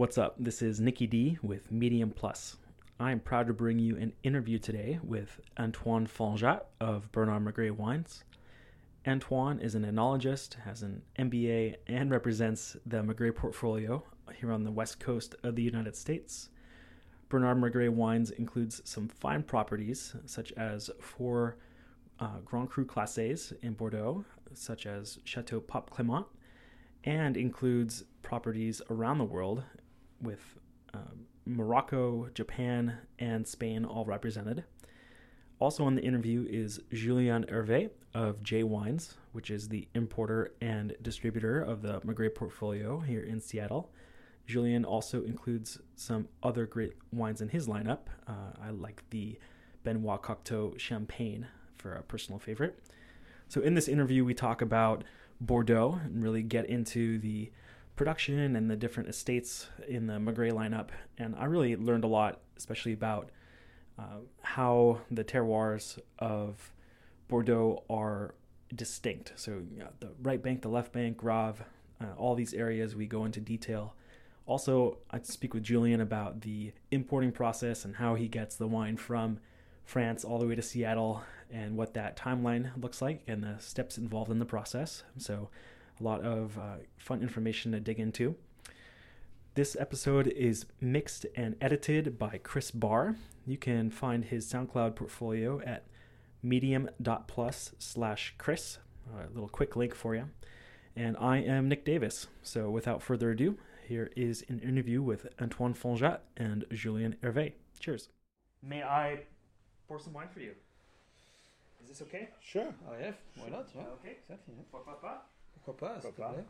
What's up? This is Nikki D with Medium Plus. I am proud to bring you an interview today with Antoine Fanjat of Bernard Magrez Wines. Antoine is an enologist, has an MBA, and represents the Magrez portfolio here on the west coast of the United States. Bernard Magrez Wines includes some fine properties, such as four uh, Grand Cru Classés in Bordeaux, such as Chateau Pape Clément, and includes properties around the world with um, Morocco, Japan, and Spain all represented. Also on the interview is Julien Hervet of J Wines, which is the importer and distributor of the Magrez portfolio here in Seattle. Julien also includes some other great wines in his lineup. Uh, I like the Benoit Cocteau Champagne for a personal favorite. So, in this interview, we talk about Bordeaux and really get into the production and the different estates in the Magrez lineup. And I really learned a lot, especially about uh, how the terroirs of Bordeaux are distinct. So, the right bank, the left bank, Grave, uh, all these areas we go into detail. Also, I speak with Julian about the importing process and how he gets the wine from France all the way to Seattle and what that timeline looks like and the steps involved in the process. So, a lot of uh, fun information to dig into. This episode is mixed and edited by Chris Barr. You can find his SoundCloud portfolio at medium.plus slash Chris. A little quick link for you. And I am Nick Davis. So without further ado, here is an interview with Antoine Fanjat and Julien Hervet. Cheers. May I pour some wine for you? Is this okay? Sure. Ah yeah, why not? Yeah. Okay. Exactly. yeah. Pourquoi pas? Pourquoi pas, Pourquoi pas. plaît.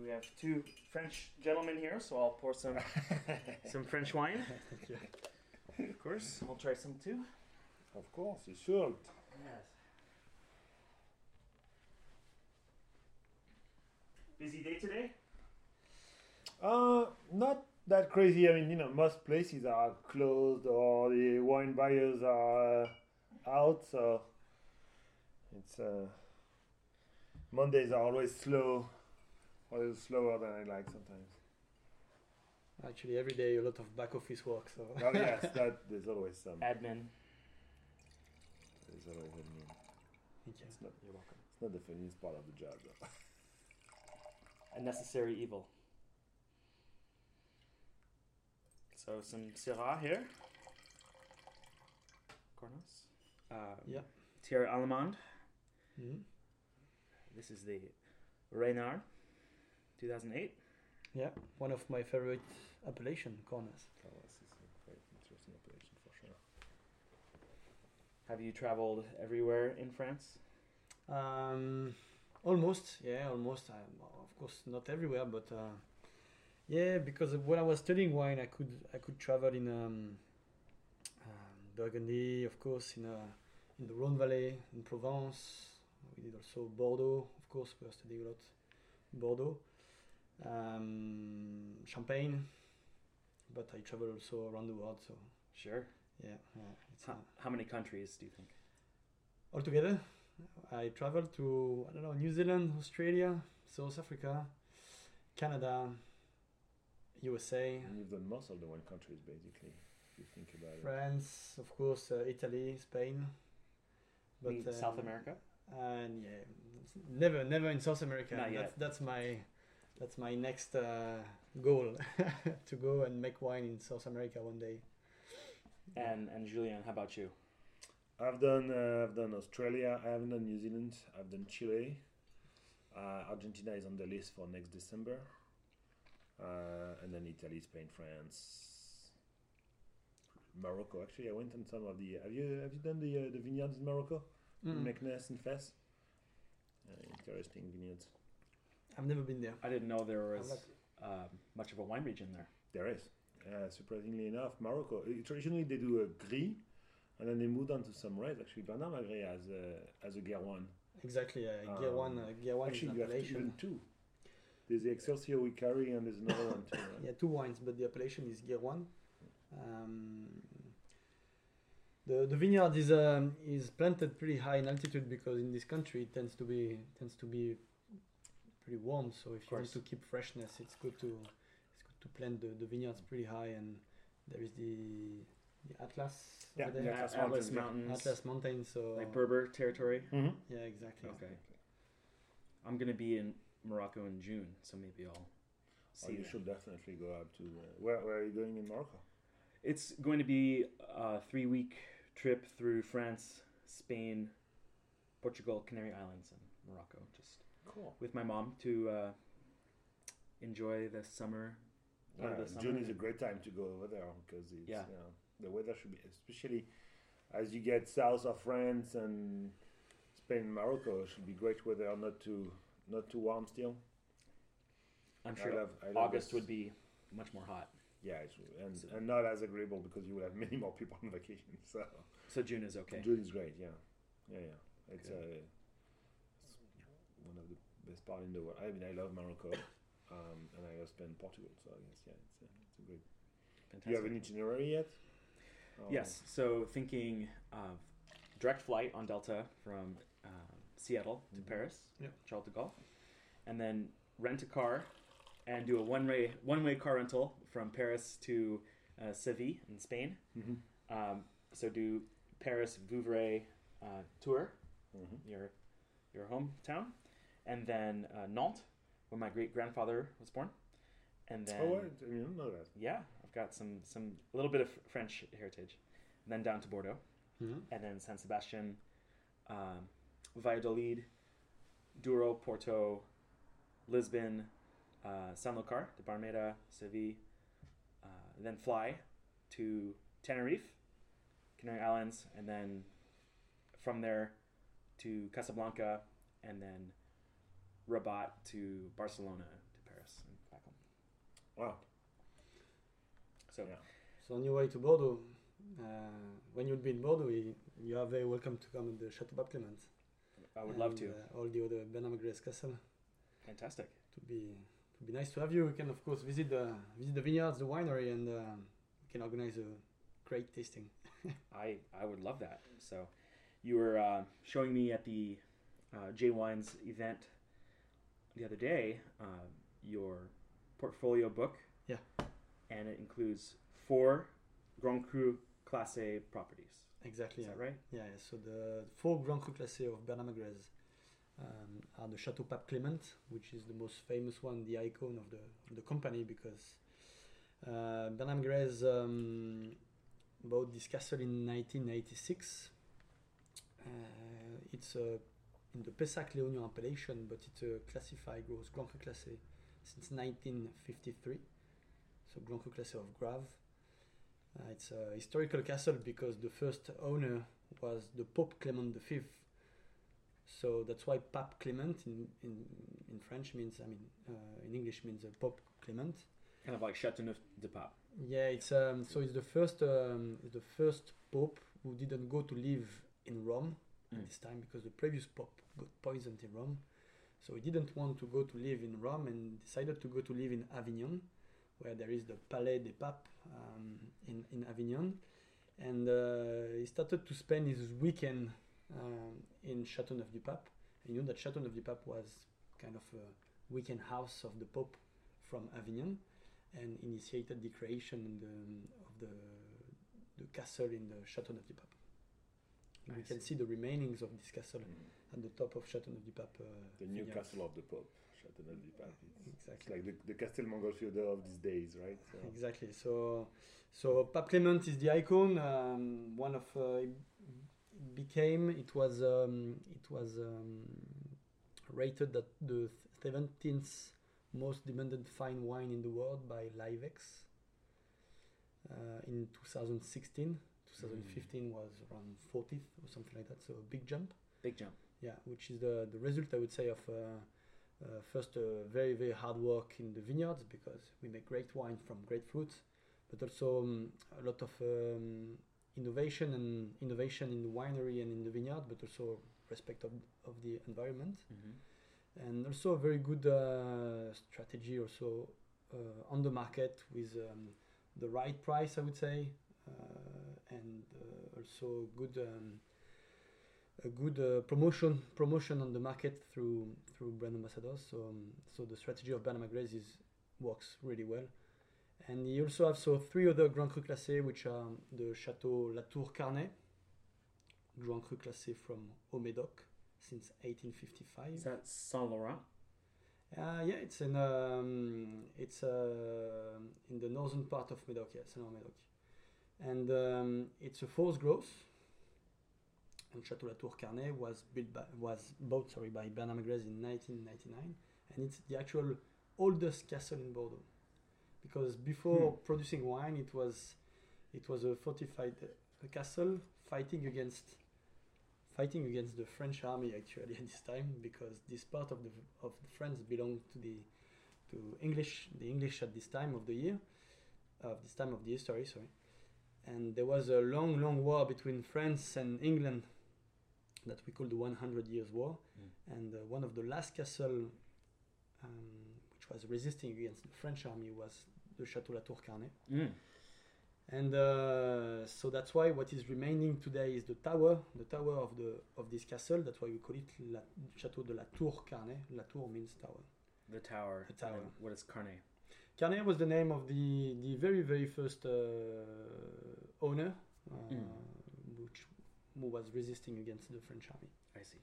We have two French gentlemen here, so I'll pour some some French wine. Of course, I'll try some too. Of course, you should. Yes. Busy day today? Uh, not that crazy. I mean, you know, most places are closed or the wine buyers are uh, out, so it's uh, Mondays are always slow, always slower than I like sometimes. Actually, every day a lot of back office work. So. Oh yes, that there's always some. Admin. There's always a need. Thank you. It's not. You're welcome. It's not the funniest part of the job though. A necessary evil. So some Syrah here. Cornas. Um, Yeah. Thierry Allemand. Mhm. This is the Reynard, 2008. Yeah, one of my favorite appellation Cornas. Oh, this is a quite interesting operation for sure. Have you traveled everywhere in France? Um, almost, yeah, almost. Um, of course, not everywhere, but uh, yeah, because when I was studying wine, I could I could travel in um, um, Burgundy, of course, in uh, in the Rhone Valley, in Provence. We did also Bordeaux, of course. We were studying a lot Bordeaux, um, Champagne, but I travel also around the world. So Sure. yeah, yeah it's How, uh, how many countries do you think? altogether i traveled to i don't know new zealand australia south africa canada usa And you've done most of the wine countries basically, if you think about it. france of course uh, italy spain but Mean uh, South America? and yeah never never in south america Not that's, yet. that's my that's my next uh, goal to go and make wine in south america one day And and Julien, how about you? I've done uh, I've done Australia. I haven't done New Zealand. I've done Chile. Uh, Argentina is on the list for next December. Uh, and then Italy, Spain, France, Morocco. Actually, I went on some of the. Have you have you done the uh, the vineyards in Morocco? Mm. Meknes and Fes. Uh, interesting vineyards. i've never been there I didn't know there was like- uh, much of a wine region there. There is. Uh, surprisingly enough, Morocco. uh, Traditionally, they do a gris, and then they moved on to some red. Actually, Bernard Magrez has a has a Guerrouane. exactly uh, gear Um, one uh, Guerrouane is an you have appellation even two. There's the Excelsior we carry, and there's another one too. right? Yeah, two wines, but the appellation is Guerrouane. Um, the the vineyard is um, is planted pretty high in altitude because in this country it tends to be tends to be pretty warm. So if you want to keep freshness, it's good to it's good to plant the, the vineyards pretty high. And there is the the Atlas Yeah, over there, Atlas, Atlas Mountains, Atlas Mountain. So like Berber territory. Mm-hmm. yeah, exactly. Okay. I'm gonna be in Morocco in June, so maybe I'll Oh, you that. should definitely go up to. Uh, where, where are you going in Morocco? It's going to be a three week trip through France, Spain, Portugal, Canary Islands, and Morocco, just Cool. with my mom to uh, enjoy the summer. Yeah, the summer. June is a great time to go over there because it's, Yeah. you know, the weather should be, especially as you get south of France and Spain, and Morocco, it should be great weather, not too not too warm still. I'm sure love, love August this. would be much more hot. Yeah, it's, and, So- and not as agreeable because you will have many more people on vacation. So So June is okay. June is great. Yeah, yeah, yeah. It's, uh, it's one of the best part in the world. I mean, I love Morocco, um, and I love Spain, Portugal. So I guess yeah, it's, uh, it's a great. Fantastic. Do you have an itinerary yet? Yes. So thinking of direct flight on Delta from Seattle to Mhm. Paris, Yep. Charles de Gaulle, and then rent a car and do a one way one way car rental from Paris to uh, Seville in Spain. Mhm. Um, so do Paris Vouvray uh, tour, Mhm. your your hometown, and then uh, Nantes, where my great grandfather was born, and then Oh. I didn't know that. yeah, I've got some some a little bit of French heritage, and then down to Bordeaux, Mhm. and then San Sebastian, um, Valladolid, Douro, Porto, Lisbon, uh, Sanlúcar, de Barrameda, Seville, uh, then fly to Tenerife, Canary Islands, and then from there to Casablanca, and then Rabat to Barcelona to Paris and back home. Wow. So Yeah. So on your way to Bordeaux, uh, when you'll be in Bordeaux, you, you are very welcome to come to the Chateau Pape Clement. I would love to. Uh, all the other Bernard Magrez Castle. Fantastic. to be to be nice to have you. We can of course visit the visit the vineyards, the winery, and um, we can organize a great tasting. I I would love that. So, you were uh, showing me at the uh, J Wines event the other day uh, your portfolio book. Yeah. And it includes four Grand Cru Classe properties. Exactly. Is Yeah. that right? yeah. yeah. So the four Grand Cru Classé of Bernard Magrez um, are the Chateau Pape Clement, which is the most famous one, the icon of the of the company, because uh, Bernard Magrez um, bought this castle in 1986. Uh, it's uh, in the Pessac Léognan appellation, but it's a classified gross Grand Cru Classé since 1953. So Grand Cru Classé of Grave. Uh, it's a historical castle because the first owner was the Pope Clement V. So that's why Pape Clement in, in, in French means, I mean, uh, in English means uh, Pope Clement. Kind of like Chateauneuf de Pape. Yeah, it's um, so it's the first um, the first pope who didn't go to live in Rome Mm. at this time because the previous pope got poisoned in Rome. So he didn't want to go to live in Rome and decided to go to live in Avignon, where there is the Palais des Papes um, in in Avignon, and uh, he started to spend his weekend um, in Châteauneuf du Pape. He knew that Châteauneuf du Pape was kind of a weekend house of the Pope from Avignon and initiated the creation in the, of the the castle in the Châteauneuf du Pape. I we can see. the remainings of this castle Mm. at the top of Châteauneuf du Pape. Uh, The new vineyards. castle of the Pope, Châteauneuf du Pape. It's, it's Exactly. like the, the Castel Mongolfiore of these days, right? So, Exactly. So, so Pape Clement is the icon. Um, one of uh, it became it was um, it was um, rated that the seventeenth most demanded fine wine in the world by Liv-ex uh, in 2016. 2015 was around 40th or something like that. So a big jump. Big jump. Yeah, which is the, the result, I would say, of uh, uh, first uh, very, very hard work in the vineyards because we make great wine from great fruits, but also um, a lot of um, innovation and innovation in the winery and in the vineyard, but also respect of, of the environment Mm-hmm. and also a very good uh, strategy also uh, on the market with um, the right price, I would say, uh, and uh, also good um, a good uh, promotion promotion on the market through through brand ambassadors. So um, so the strategy of Bernard Magrez is works really well. And he also have so three other Grand Cru Classé, which are the Chateau La Tour Carnet, Grand Cru Classé from Haut-Médoc since 1855. Is that Saint Laurent? Uh, yeah, it's in um, it's uh, in the northern part of Médoc, yeah, Saint Médoc, and um, it's a fourth growth. And Château La Tour Carnet was built by, was bought sorry by Bernard Magrez in 1999, and it's the actual oldest castle in Bordeaux, because before producing wine, it was it was a fortified uh, castle fighting against fighting against the French army actually at this time because this part of the of the France belonged to the to English the English at this time of the year of this time of the history sorry. And there was a long long war between France and England that we call the 100 years war Mm. and uh, one of the last castle um, which was resisting against the French army was the Château La Tour Carnet Mm. and uh, so that's why what is remaining today is the tower, the tower of the of this castle. That's why we call it La, Château de la Tour Carnet. La Tour means tower. The tower. The tower. What is Carnet? Carnet was the name of the the very very first uh, owner, uh, Mm. Who was resisting against the French army. I see.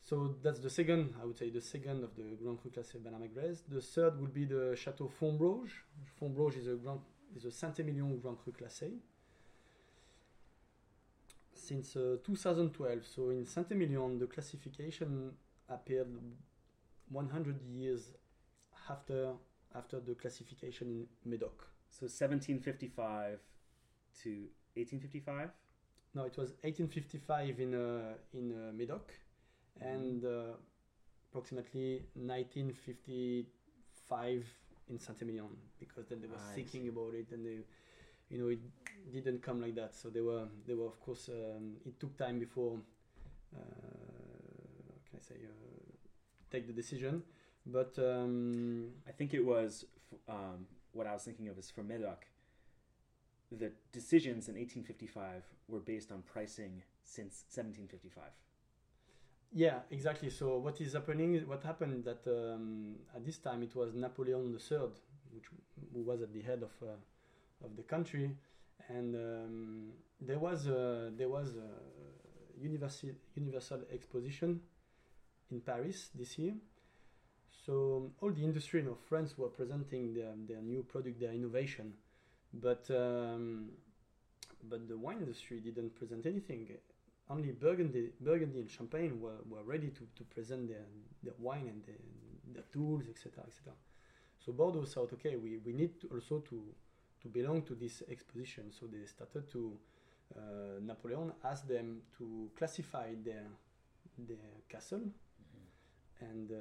So that's the second, I would say, the second of the Grand Cru Classé Bernard Magrez. The third would be the Château Fombrauge. Fombrauge is a Grand, is a Saint-Emilion Grand Cru Classé. Since uh, 2012, so in Saint-Emilion, the classification appeared 100 years after after the classification in Médoc. So 1755 to 1855? No, it was 1855 in uh, in uh, Médoc, and uh, approximately 1955 in Saint-Emilion, because then they were I thinking see. about it, and they, you know, it didn't come like that. So they were they were of course um, it took time before, uh, can I say, uh, take the decision, but um, I think it was f- um, what I was thinking of is for Medoc. The decisions in 1855 were based on pricing since 1755. Yeah, exactly. So what is happening? What happened that um, at this time it was Napoleon III, which who was at the head of uh, of the country, and um, there was a, there was a universal universal exposition in Paris this year. So all the industry of France were presenting their, their new product, their innovation, but um, but the wine industry didn't present anything only Burgundy, Burgundy and Champagne were, were ready to, to present their, their wine and their, their tools, etc., etc. So Bordeaux thought, okay, we, we need to also to to belong to this exposition. So they started to uh, Napoleon asked them to classify their their castle, and uh,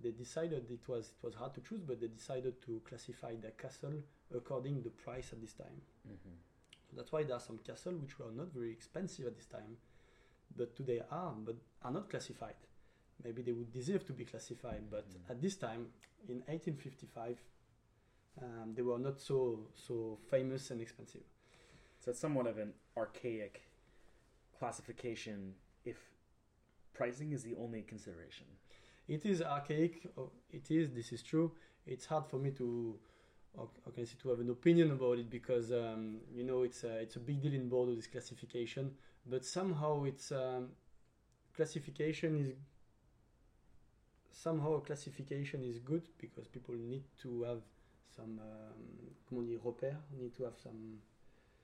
they decided it was it was hard to choose, but they decided to classify their castle according the price at this time. Mm-hmm. That's why there are some castles which were not very expensive at this time, but today are, but are not classified. Maybe they would deserve to be classified, but Mhm. at this time, in 1855, um, they were not so so famous and expensive. So it's somewhat of an archaic classification if pricing is the only consideration. It is archaic. oh, It is. This is true. It's hard for me to, say, to have an opinion about it because um, you know it's a, it's a big deal in Bordeaux this classification. But somehow it's um, classification is somehow classification is good because people need to have some um, comment on need to have some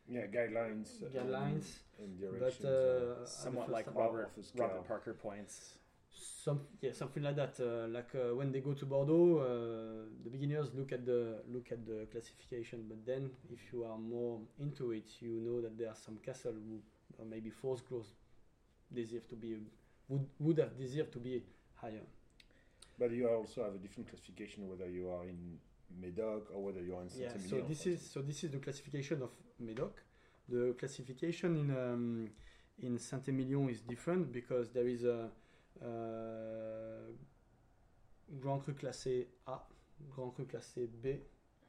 Yeah, guidelines. uh, guidelines. And But directions. uh, Somewhat like Robert, off the scale. Robert Parker points. Some yeah, something like that. Uh, like uh, when they go to Bordeaux, uh, the beginners look at the look at the classification, but then if you are more into it, you know that there are some castle who or maybe force growth deserve to be would would have deserved to be higher. But you also have a different classification whether you are in Médoc or whether you are in Yeah. Saint-Emilion. So this is so this is the classification of Médoc. The classification in um, in Saint-Emilion is different because there is a uh, Grand Cru classé A, Grand Cru classé B,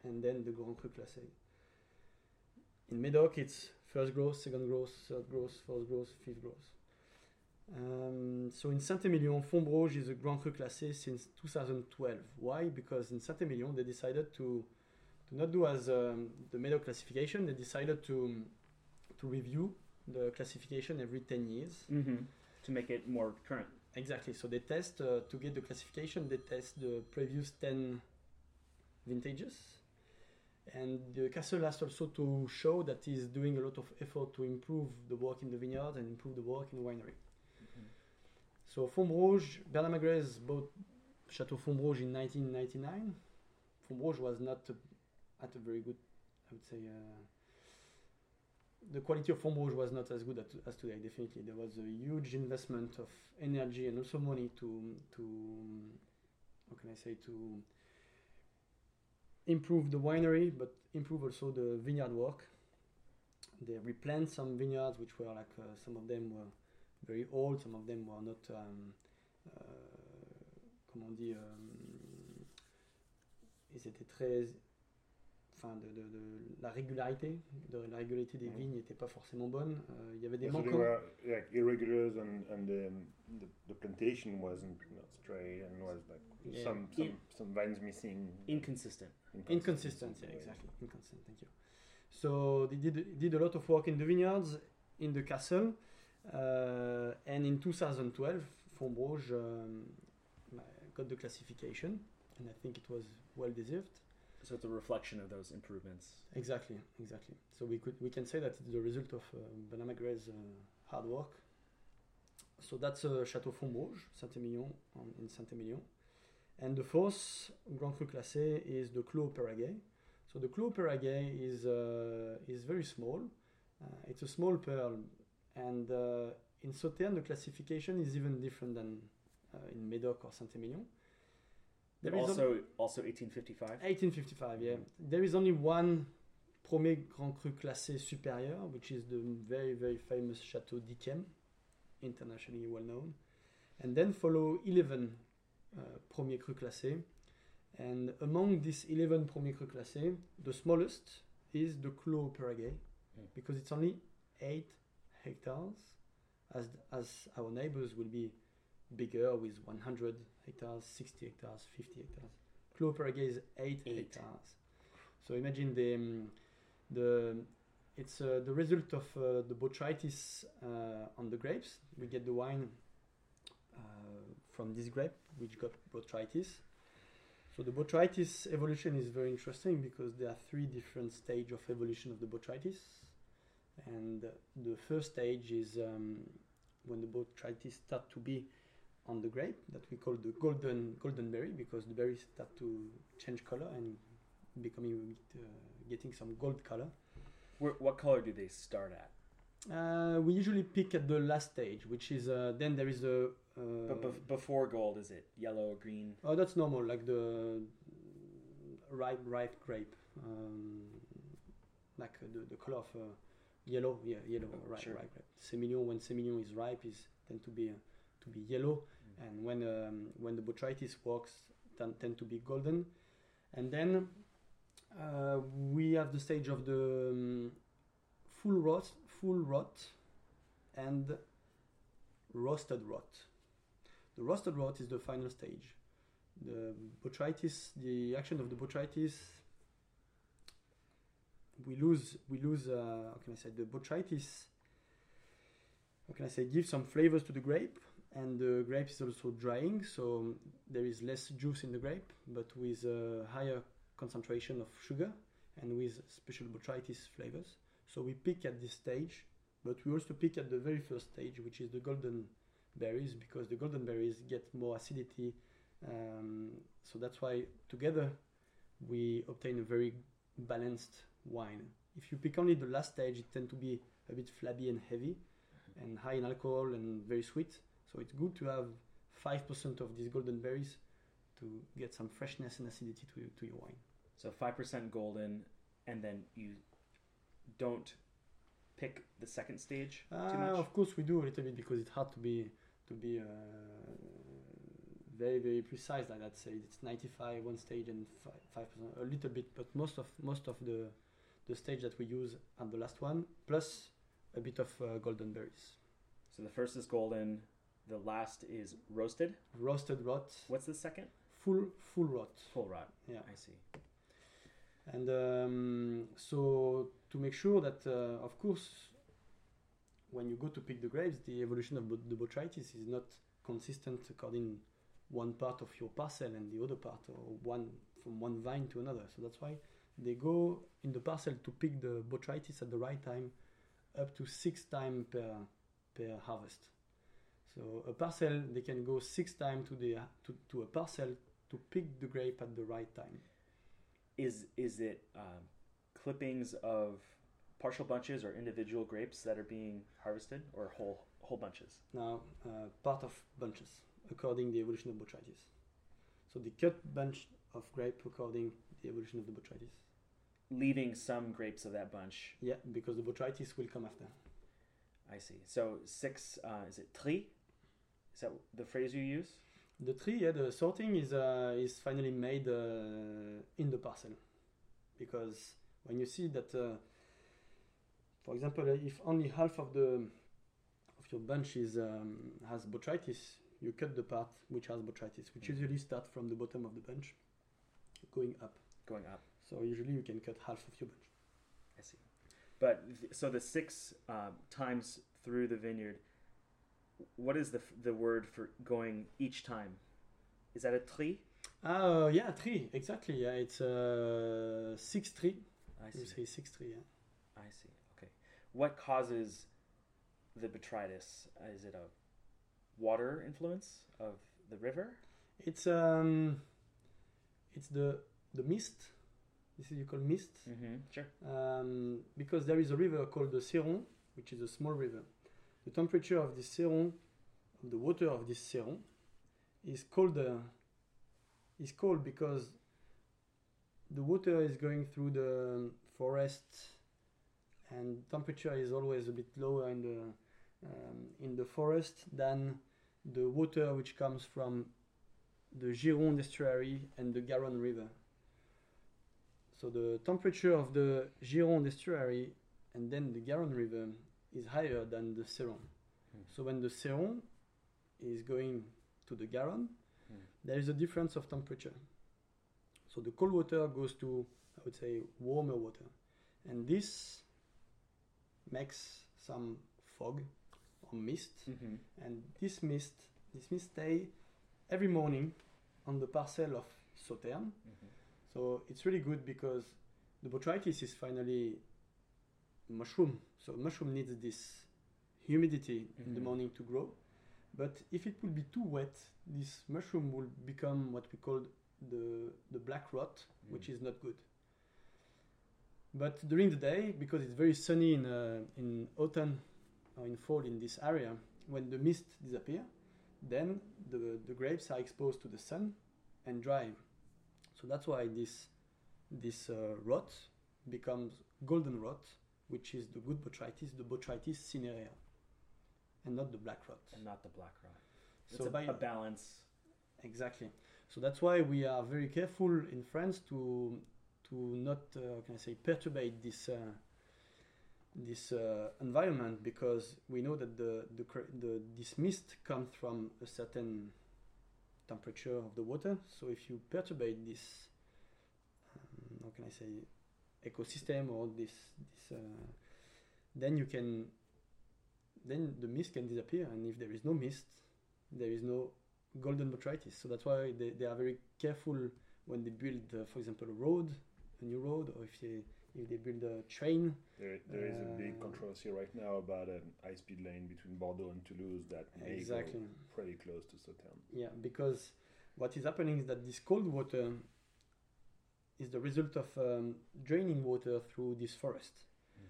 and then the Grand Cru classé. In Médoc, it's first growth, second growth, third growth, fourth growth, fifth growth. Um, so in Saint-Emilion, Fombrauge is a Grand Cru classé since 2012. Why? Because in Saint-Emilion they decided to to not do as um, the Medoc classification. They decided to to review the classification every 10 years. Mm-hmm. To make it more current. Exactly. So they test uh, to get the classification. They test the previous ten vintages, and the castle has also to show that he's doing a lot of effort to improve the work in the vineyard and improve the work in the winery. So Fombrauge, Bernard Magrez bought Chateau Fombrauge in 1999. Fombrauge was not uh, at a very good, I would say. Uh, the quality of Fombrauge was not as good as today. Definitely, there was a huge investment of energy and also money to to how can I say to improve the winery, but improve also the vineyard work. They replanted some vineyards, which were like uh, some of them were very old, some of them were not. Um, uh, comment on dit um, Ils étaient très enfin de, de, de la régularité, de la régularité des vignes n'était pas forcément bonne. Euh, il y avait des So they manquements. were like irregulars, and and um, the the plantation wasn't not straight, and was like Yeah. some some some vines missing. Inconsistent. Inconsistent, yeah, exactly. Inconsistent, thank you. So they did, did a lot of work in the vineyards, in the castle, uh, and in 2012, Fontbroge um, got the classification, and I think it was well deserved. So it's a reflection of those improvements. Exactly, exactly. So we could we can say that it's the result of uh, Bernard Magrez's uh, hard work. So that's uh, Château Fombrauge, Saint-Emilion, um, in Saint-Emilion. And the fourth Grand Cru classé is the Clos Peyraguey. So the Clos Peyraguey is uh, is very small. Uh, it's a small pearl, and uh, in Sauternes the classification is even different than uh, in Médoc or Saint-Emilion. There also also 1855. 1855, yeah. There is only one premier Grand Cru classé supérieur, which is the very, very famous Chateau d'Yquem, internationally well known. And then follow 11 uh, premier cru classé. And among these 11 premier cru classé, the smallest is the Clos Peyraguey, Mm. because it's only 8 hectares, as, as our neighbors will be bigger with 100 hectares, 60 hectares, 50 hectares. Clos Peyraguey is 8, Eight. hectares. So imagine the, um, the it's uh, the result of uh, the botrytis uh, on the grapes. We get the wine uh, from this grape, which got botrytis. So the botrytis evolution is very interesting because there are three different stages of evolution of the botrytis, and the first stage is um, when the botrytis start to be on the grape that we call the golden golden berry because the berries start to change color and becoming uh, getting some gold color. Where, what color do they start at? Uh, we usually pick at the last stage, which is uh, then there is a. Uh, But bef- before gold, is it yellow, or green? oh, that's normal, like the ripe ripe grape, um, like uh, the, the color of uh, yellow, yeah, yellow, Oh, ripe, sure. ripe grape. Semillon, when semillon is ripe, is tend to be uh, to be yellow. And when um, when the botrytis works, tend, tend to be golden, and then uh, we have the stage of the um, full rot, full rot, and roasted rot. The roasted rot is the final stage. The botrytis, the action of the botrytis, we lose, we lose. Uh, how can I say the botrytis? How can I say give some flavors to the grape, and the grape is also drying, so there is less juice in the grape, but with a higher concentration of sugar and with special botrytis flavors. So we pick at this stage, but we also pick at the very first stage, which is the golden berries, because the golden berries get more acidity. Um, so that's why together we obtain a very balanced wine. If you pick only the last stage, it tends to be a bit flabby and heavy, and high in alcohol and very sweet. So it's good to have five percent of these golden berries to get some freshness and acidity to, to your wine. So five percent golden, and then you don't pick the second stage too Uh, much. of course, we do a little bit because it's hard to be to be uh, very very precise like that. Say it's ninety five one stage and five percent a little bit, but most of most of the the stage that we use at the last one, plus a bit of uh, golden berries. So the first is golden, the last is roasted. Roasted rot, What's the second? full full rot. Full rot. Yeah. I see. And um, so to make sure that, uh, of course, when you go to pick the grapes, the evolution of the botrytis is not consistent according one part of your parcel and the other part, or one from one vine to another. So that's why they go in the parcel to pick the botrytis at the right time, up to six times per per harvest. So a parcel they can go six times to the to, to a parcel to pick the grape at the right time. Is is it um, clippings of partial bunches or individual grapes that are being harvested, or whole whole bunches? now uh, part of bunches according the evolution of botrytis. So the cut bunch of grape according the evolution of the botrytis. Leaving some grapes of that bunch. Yeah, because the botrytis will come after. I see. So six. Uh, is it tri? Is that the phrase you use? The tree, yeah, the sorting is uh, is finally made uh, in the parcel, because when you see that, uh, for example, if only half of the of your bunch is um, has botrytis, you cut the part which has botrytis, which Mm. usually start from the bottom of the bunch, going up. Going up. So usually you can cut half of your bunch. I see. But th- so the six um, times through the vineyard. What is the the word for going each time? Is that a tri? Ah, yeah, tree, exactly. Yeah, it's uh, six tree. I see. say six tree. Yeah. I see. Okay. What causes the botrytis? Uh, Is it a water influence of the river? It's um, it's the the mist. This is you call mist. Mm-hmm. Sure. um, because there is a river called the Ciron, which is a small river. The temperature of this Ciron, of the water of this Ciron, is cold. Uh, is cold because the water is going through the forest, and temperature is always a bit lower in the um, in the forest than the water which comes from the Gironde estuary and the Garonne River. So the temperature of the Gironde estuary and then the Garonne River is higher than the Ciron. Hmm. So when the Ciron is going to the Garonne, Hmm. there is a difference of temperature. So the cold water goes to, I would say, warmer water. And this makes some fog or mist. Mm-hmm. And this mist, this mist stay every morning on the parcel of Sauternes. Mm-hmm. So it's really good because the botrytis is finally mushroom. So mushroom needs this humidity in the Mhm. morning to grow. But if it would be too wet, this mushroom will become what we call the the black rot, which Mm. is not good. But during the day, because it's very sunny in uh, in autumn or in fall in this area, when the mist disappear, then the the grapes are exposed to the sun and dry. So that's why this this uh, rot becomes golden rot, which is the good botrytis, the botrytis cinerea, and not the black rot. And not the black rot. It's So a, by a balance. exactly, so that's why we are very careful in France to to not uh, can I say perturbate this uh, this uh, environment because we know that the the, the this mist comes from a certain temperature of the water. So if you perturbate this, um, how can I say, ecosystem or this this, uh, then you can, then the mist can disappear, and if there is no mist, there is no golden botrytis. So that's why they, they are very careful when they build, uh, for example, a road, a new road, or if they if they build a train. There, there is a big Uh, controversy right now about an high-speed lane between Bordeaux and Toulouse that may Exactly. go pretty close to Sauternes. Yeah, because what is happening is that this cold water is the result of um, draining water through this forest. Mm.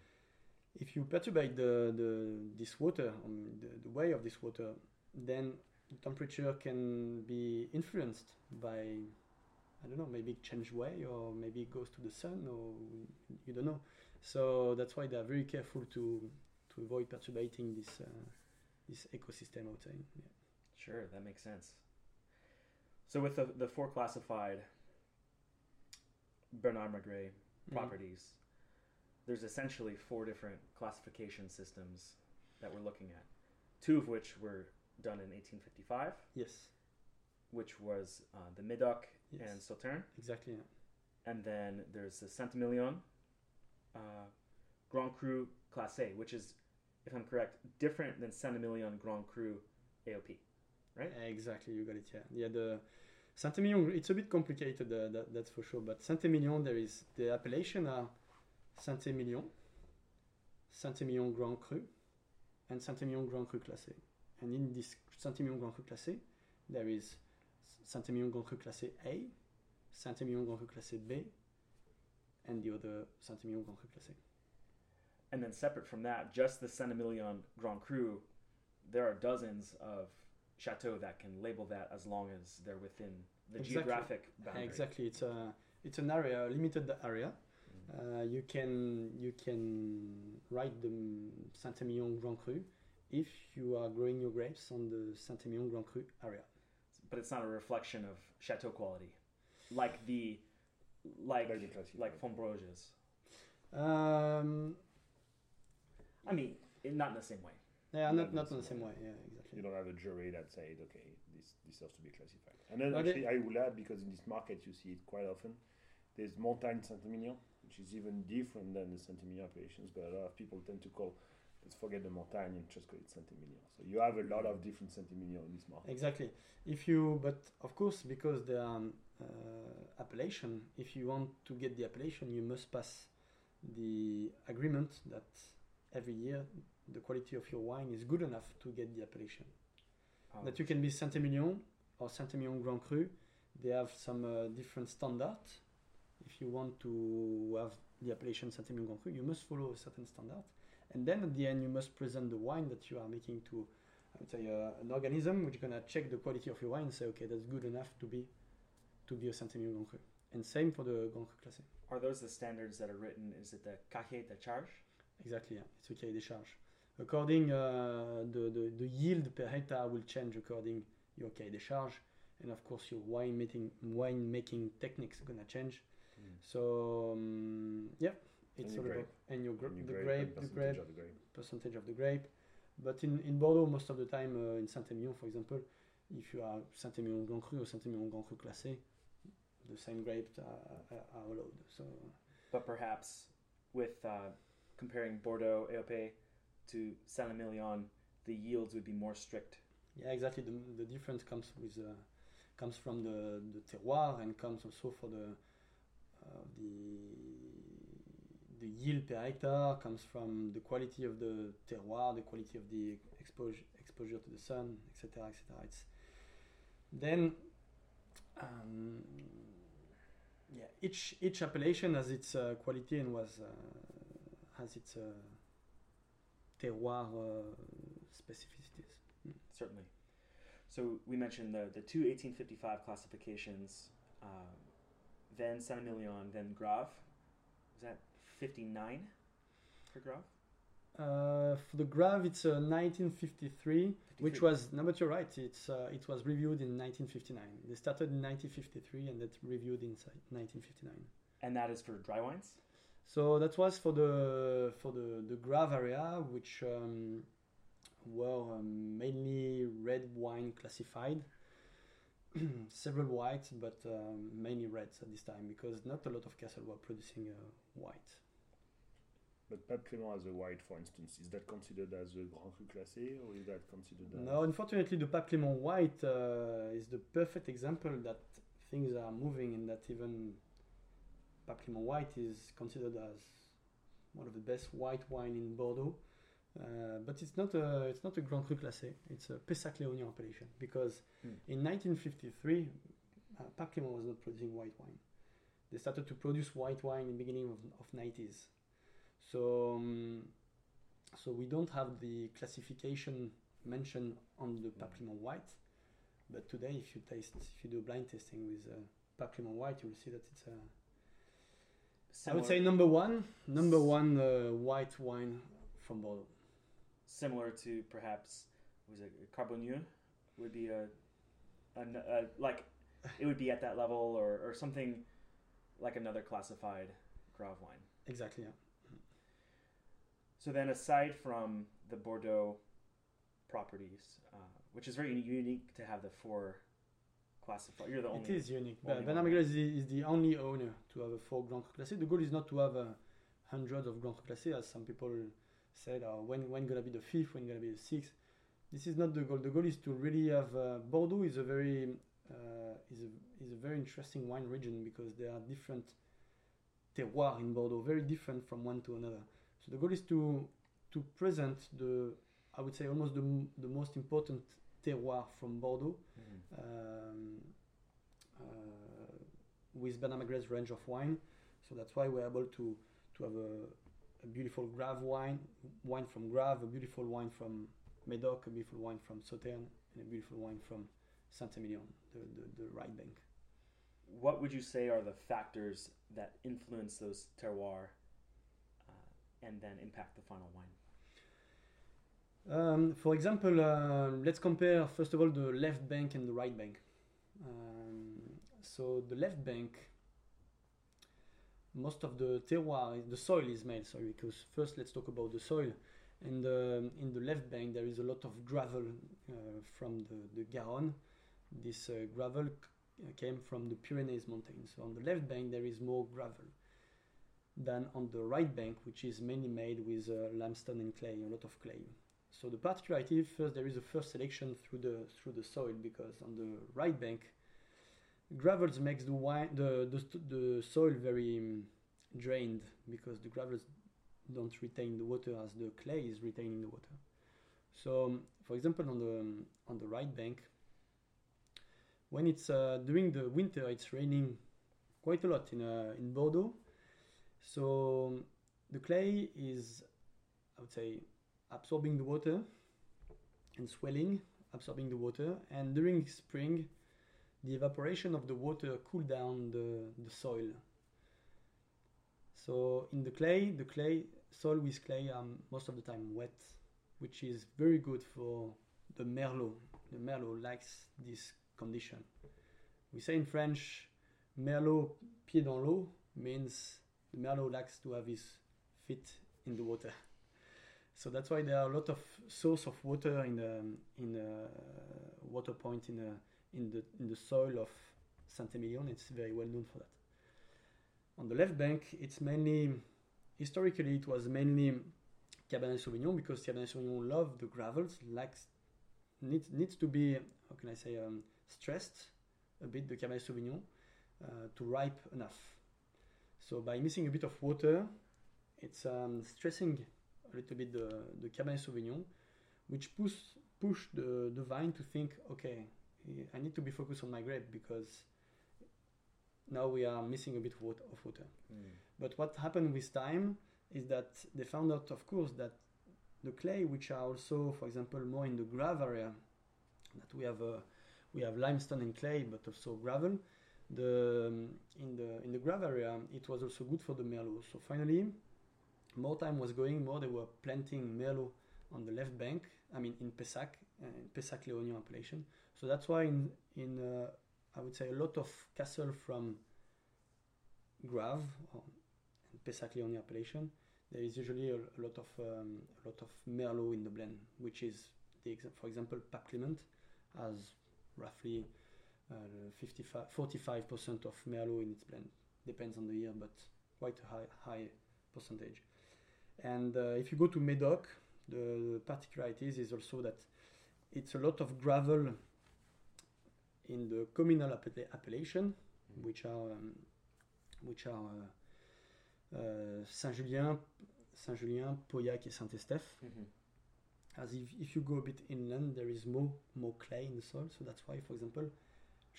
If you perturbate the, the this water, um, the, the way of this water, then the temperature can be influenced by I don't know, maybe it change way or maybe it goes to the sun or you don't know. So that's why they are very careful to to avoid perturbating this uh, this ecosystem. Say. Yeah. Sure, that makes sense. So with the the four classified Bernard Magrez Mhm. properties, there's essentially four different classification systems that we're looking at. Two of which were done in 1855, Yes, which was uh, the Medoc yes, and Sauterne, exactly. Yeah. and then there's the Saint-Emilion uh, Grand Cru Class A, which is, if I'm correct, different than Saint-Emilion Grand Cru AOP. Right? Exactly, you got it. Yeah, yeah. The Saint-Emilion, it's a bit complicated. Uh, that, that's for sure. But Saint-Emilion, there is the appellation are Saint-Emilion, Saint-Emilion Grand Cru, and Saint-Emilion Grand Cru Classé. And in this Saint-Emilion Grand Cru Classé, there is Saint-Emilion Grand Cru Classé A, Saint-Emilion Grand Cru Classé B, and the other Saint-Emilion Grand Cru Classé. And then separate from that, just the Saint-Emilion Grand Cru, there are dozens of chateaux that can label that as long as they're within the Exactly. geographic boundary. Exactly, it's a it's an area, a limited area. Mhm. Uh, you can you can write the Saint-Emilion Grand Cru if you are growing your grapes on the Saint-Emilion Grand Cru area. But it's not a reflection of chateau quality, like the like Like the like one. Fombrauges. Um, I mean, not in the same way. yeah, Not not not the in the same same way. way. Yeah, exactly. You don't have a jury that said, okay, this this has to be classified. And then actually, I will add because in this market you see it quite often. There's Montagne Saint-Emilion, which is even different than the Saint-Emilion appellations, but a lot of people tend to call. Let's forget the Montagne and just call it Saint-Emilion. So you have a lot of different Saint-Emilion in this market. Exactly. If you, but of course, because the um, uh, appellation, if you want to get the appellation, you must pass the agreement that every year the quality of your wine is good enough to get the appellation. Um, That you can be Saint-Emilion or Saint-Emilion Grand Cru. They have some uh, different standards. If you want to have the appellation Saint-Emilion Grand Cru, you must follow a certain standard. And then at the end, you must present the wine that you are making to, I would say, uh, an organism which is gonna check the quality of your wine and say, okay, that's good enough to be, to be a Saint-Emilion Grand Cru. And same for the Grand Cru Classé. are those the standards that are written? Is it the cahier de charge? Exactly, yeah. It's okay, des charges. According uh, the, the the yield per hectare will change according to your cahier des charges, and of course your wine making wine making techniques are gonna change. So um, yeah, it's your all grape. about and your gra- And you the grape grape, and the percentage grape, of the grape. percentage of the grape. But in, in Bordeaux, most of the time, uh, in Saint-Emilion, for example, if you are Saint-Emilion Grand Cru or Saint-Emilion Grand Cru Classé, the same grapes are, are, are allowed. So But perhaps with uh, comparing Bordeaux AOP to Saint-Emilion, the yields would be more strict. Yeah, exactly. The, the difference comes with uh, comes from the, the terroir and comes also for the uh, the the yield per hectare comes from the quality of the terroir, the quality of the exposure exposure to the sun, etc., etc. It's then um, yeah, each each appellation has its uh, quality and was uh, has its uh, terroir uh, specificities. Certainly. So we mentioned the, the two 1855 classifications, uh, then Saint-Emilion, then Grave. Was that 59 for Grave? Uh, for the Grave, it's uh, 1953, which was no, but you're right. It's uh, it was reviewed in 1959. They started in 1953 and that's reviewed in 1959. And that is for dry wines? So that was for the for the the Grave area, which um, were um, mainly red wine classified. Several whites, but um, mainly reds at this time because not a lot of castle were producing uh, white. But Pape Clément as a white, for instance, is that considered as a Grand Cru Classé or is that considered as... No, unfortunately, the Pape Clément White uh, is the perfect example that things are moving and that even Clément White is considered as one of the best white wine in Bordeaux. Uh, but it's not a it's not a Grand Cru Classé. It's a Pessac Léognan appellation because Hmm. in 1953, uh, was not producing white wine. They started to produce white wine in the beginning of, of 90s. So um, so we don't have the classification mentioned on the Pape Clément White. But today, if you taste, if you do blind tasting with uh, White, you will see that it's a I would say number one, number one uh, white wine from Bordeaux. similar to perhaps was it Carbonieux would be a, an a like it would be at that level or, or something like another classified Grave wine. Exactly. Yeah. So then, aside from the Bordeaux properties, uh, which is very unique to have the four classified, you're the only. It is unique. only Ben. Is, the- is the only owner to have a four Grand Cru Classé. The goal is not to have uh, hundreds of Grand Cru Classé, as some people said. Uh, when when gonna be the fifth? When gonna be the sixth? This is not the goal. The goal is to really have uh, Bordeaux is a very uh, is a is a very interesting wine region because there are different terroirs in Bordeaux, very different from one to another. So the goal is to to present the I would say almost the the most important terroir from Bordeaux Mhm. um, uh, with range of wine. So that's why we're able to to have a, a beautiful Graves wine, wine from Graves, a beautiful wine from Médoc, a beautiful wine from Sauternes, and a beautiful wine from Saint-Emilion, the, the, the right bank. What would you say are the factors that influence those terroir uh, and then impact the final wine? Um, for example, uh, let's compare first of all the left bank and the right bank. Um, so the left bank, most of the terroir, the soil is made. Sorry, because first let's talk about the soil. And um, in the left bank, there is a lot of gravel uh, from the, the Garonne. This uh, gravel c- came from the Pyrenees mountains. So on the left bank, there is more gravel than on the right bank, which is mainly made with uh, limestone and clay, a lot of clay. So the particularity first there is a first selection through the through the soil because on the right bank, gravels makes the wine the the, the soil very um, drained because the gravels don't retain the water as the clay is retaining the water. So um, for example on the um, on the right bank, when it's uh, during the winter it's raining quite a lot in uh, in Bordeaux. So the clay is I would say absorbing the water and swelling, absorbing the water. And during spring, the evaporation of the water cool down the, the soil. So in the clay, the clay soil with clay are most of the time wet, which is very good for the merlot. The merlot likes this condition. We say in French, merlot pied dans l'eau means the merlot likes to have his feet in the water. So that's why there are a lot of source of water in the in the water point in the in the in the soil of Saint-Emilion. It's very well known for that. On the left bank, it's mainly historically it was mainly Cabernet Sauvignon because Cabernet Sauvignon love the gravels, likes needs needs to be how can I say um, stressed a bit the Cabernet Sauvignon uh, to ripe enough. So by missing a bit of water, it's um, stressing a little bit the, the Cabernet Sauvignon, which push push the, the vine to think, okay, I need to be focused on my grape because now we are missing a bit of water. Water. But what happened with time is that they found out, of course, that the clay, which are also, for example, more in the Graves area, that we have uh, we have limestone and clay, but also gravel. The um, in the in the Graves area, it was also good for the merlot. So finally, more time was going, more they were planting merlot on the left bank. I mean, in Pessac, uh, in Pessac Léognan appellation. So that's why in in uh, I would say a lot of castle from Graves or Pessac Léognan appellation. There is usually a, a lot of um, a lot of merlot in the blend, which is the for example Pape Clement has roughly uh, 55, 45% of merlot in its blend. Depends on the year, but quite a high high percentage. And uh, if you go to Médoc, the particularities is also that it's a lot of gravel in the communal appella- appellation, which are um, which are uh, uh, Saint-Julien, Saint-Julien, Pauillac, and Saint-Estèphe. Mhm. As if, if you go a bit inland, there is more more clay in the soil, so that's why, for example,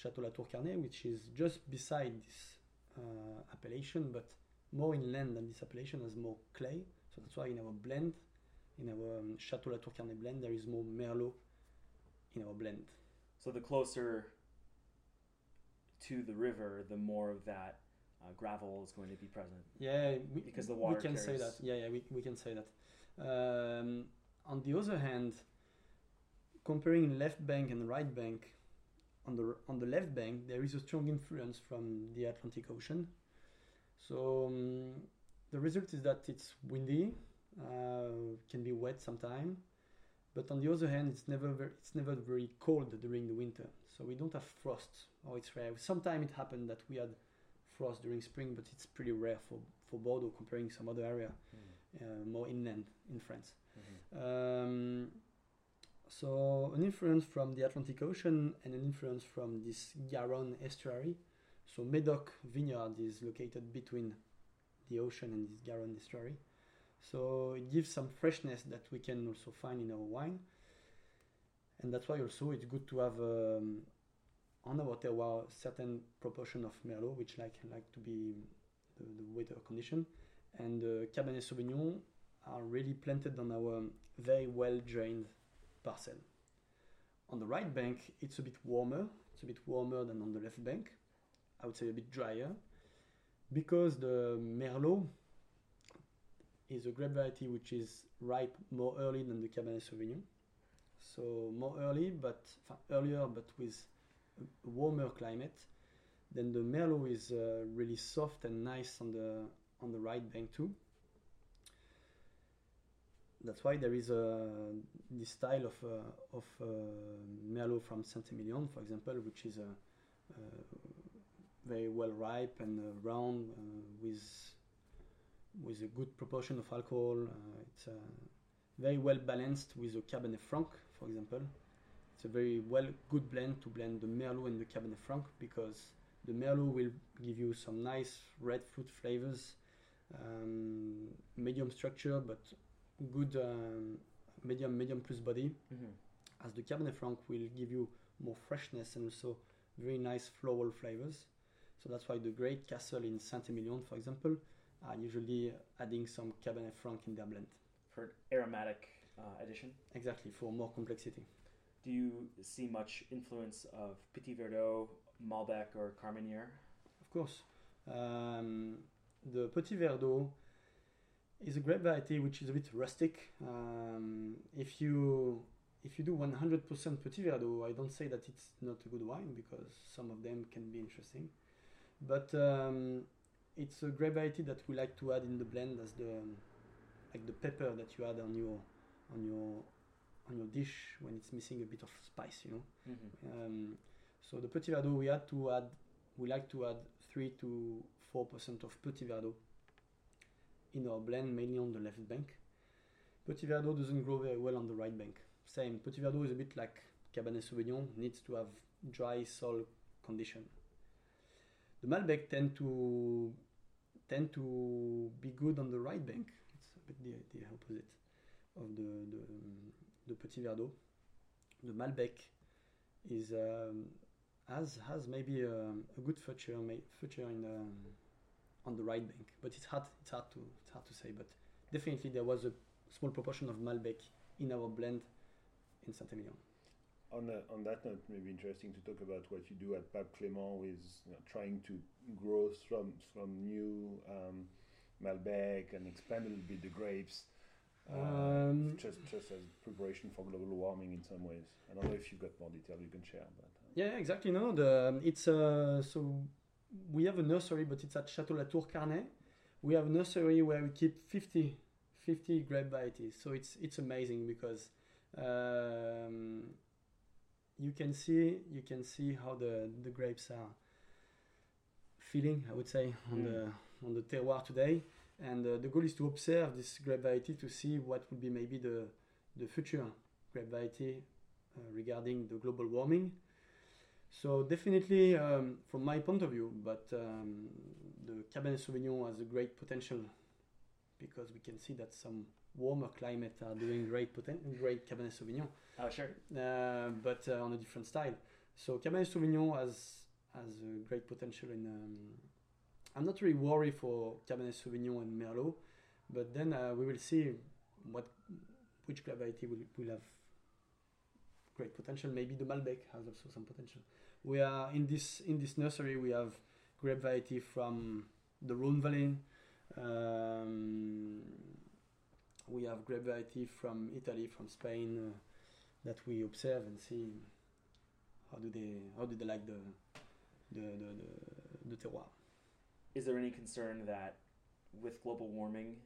Château La Tour Carnet, which is just beside this uh, appellation, but more inland than this appellation, has more clay. So that's why in our blend, in our um, Château La Tour Carnet blend, there is more Merlot in our blend. So the closer to the river, the more of that uh, gravel is going to be present. Yeah, we, Because the water. we can say that. Yeah, yeah, we, we can say that. Um, on the other hand, comparing left bank and right bank, on the on the left bank there is a strong influence from the Atlantic Ocean. So um, the result is that it's windy, uh, can be wet sometime, but on the other hand, it's never very, it's never very cold during the winter. So we don't have frost, or it's rare. Sometimes it happened that we had frost during spring, but it's pretty rare for, for Bordeaux comparing some other area, Mm. uh, more inland in France. Mhm. Um, so an influence from the Atlantic Ocean and an influence from this Garonne estuary. So Medoc vineyard is located between the ocean and this Garonne estuary. So it gives some freshness that we can also find in our wine. And that's why also it's good to have um, on our terroir certain proportion of Merlot, which like like to be the, the weather condition. And uh, Cabernet Sauvignon are really planted on our very well drained parcel. On the right bank, it's a bit warmer. It's a bit warmer than on the left bank. I would say a bit drier because the Merlot is a grape variety which is ripe more early than the Cabernet Sauvignon. So more early, but earlier, but with a warmer climate. Then the Merlot is uh, really soft and nice on the on the right bank too. That's why there is a this style of uh, of uh, Merlot from Saint-Emilion, for example, which is a, uh very well ripe and uh, round uh, with with a good proportion of alcohol. Uh, it's uh, very well balanced with a Cabernet Franc, for example. It's a very well good blend to blend the Merlot and the Cabernet Franc because the Merlot will give you some nice red fruit flavors, um, medium structure, but good um, medium medium plus body. Mhm. As the Cabernet Franc will give you more freshness and also very nice floral flavors. So that's why the great castle in Saint-Emilion, for example, are usually adding some Cabernet Franc in their blend. For aromatic uh, addition, Exactly for more complexity. do you see much influence of Petit Verdot, Malbec, or Carmenere? Of course. Um, the Petit Verdot is a grape variety which is a bit rustic. Um, if you if you do 100% Petit Verdot, I don't say that it's not a good wine because some of them can be interesting. But um, it's a grape variety that we like to add in the blend as the like the pepper that you add on your on your on your dish when it's missing a bit of spice, you know. Mm-hmm. Um, so the Petit Verdot, we had to add, we like to add three to four percent of Petit Verdot in our blend, mainly on the left bank. Petit Verdot doesn't grow very well on the right bank. Same, Petit Verdot is a bit like Cabernet Sauvignon, needs to have dry soil condition. The Malbec tend to tend to be good on the right bank. It's a bit the, the opposite of the the, the Petit Verdot. The Malbec is um, has has maybe um, a good future future in um, on the right bank, but it's hard it's hard to it's hard to say. But definitely there was a small proportion of Malbec in our blend in Saint-Emilion. On, a, on that note, maybe interesting to talk about what you do at Pape Clément with you know, trying to grow from from new um, Malbec and expand a little bit the grapes. uh, Um, just just as preparation for global warming in some ways. I don't know if you've got more detail you can share, but uh, Yeah, exactly. No, the it's uh, so we have a nursery, but it's at Château La Tour Carnet. We have a nursery where we keep 50, 50 grape varieties. So it's it's amazing because um, you can see you can see how the the grapes are feeling. I would say on Mm. the on the terroir today, and uh, the goal is to observe this grape variety to see what would be maybe the the future grape variety uh, regarding the global warming. So definitely, um, from my point of view, but um, the Cabernet Sauvignon has a great potential because we can see that some warmer climate are doing great poten- great Cabernet Sauvignon, Oh, sure. uh, but uh, on a different style. So Cabernet Sauvignon has has a great potential in. Um, I'm not really worried for Cabernet Sauvignon and Merlot, but then uh, we will see what which grape variety will will have great potential. Maybe the Malbec has also some potential. We are in this in this nursery. We have grape variety from the Rhone Valley. Um, we have grape variety from Italy, from Spain, uh, that we observe and see how do they how do they like the the the, the, the terroir. Is there any concern that with global warming,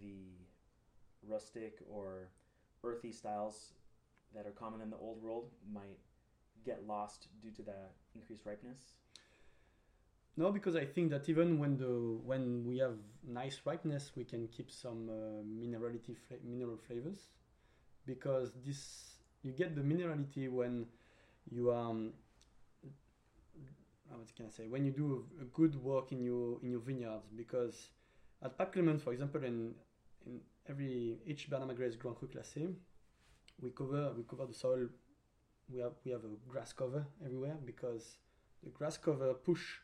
the rustic or earthy styles that are common in the old world might get lost due to the increased ripeness? No, because I think that even when the when we have nice ripeness, we can keep some uh, minerality fla- mineral flavors, because this you get the minerality when you um what can I say? When you do a, good work in your in your vineyards. Because at Pape Clement, for example, in in every each Bernard Magrez Grand Cru Classé, we cover we cover the soil. We have we have a grass cover everywhere because the grass cover push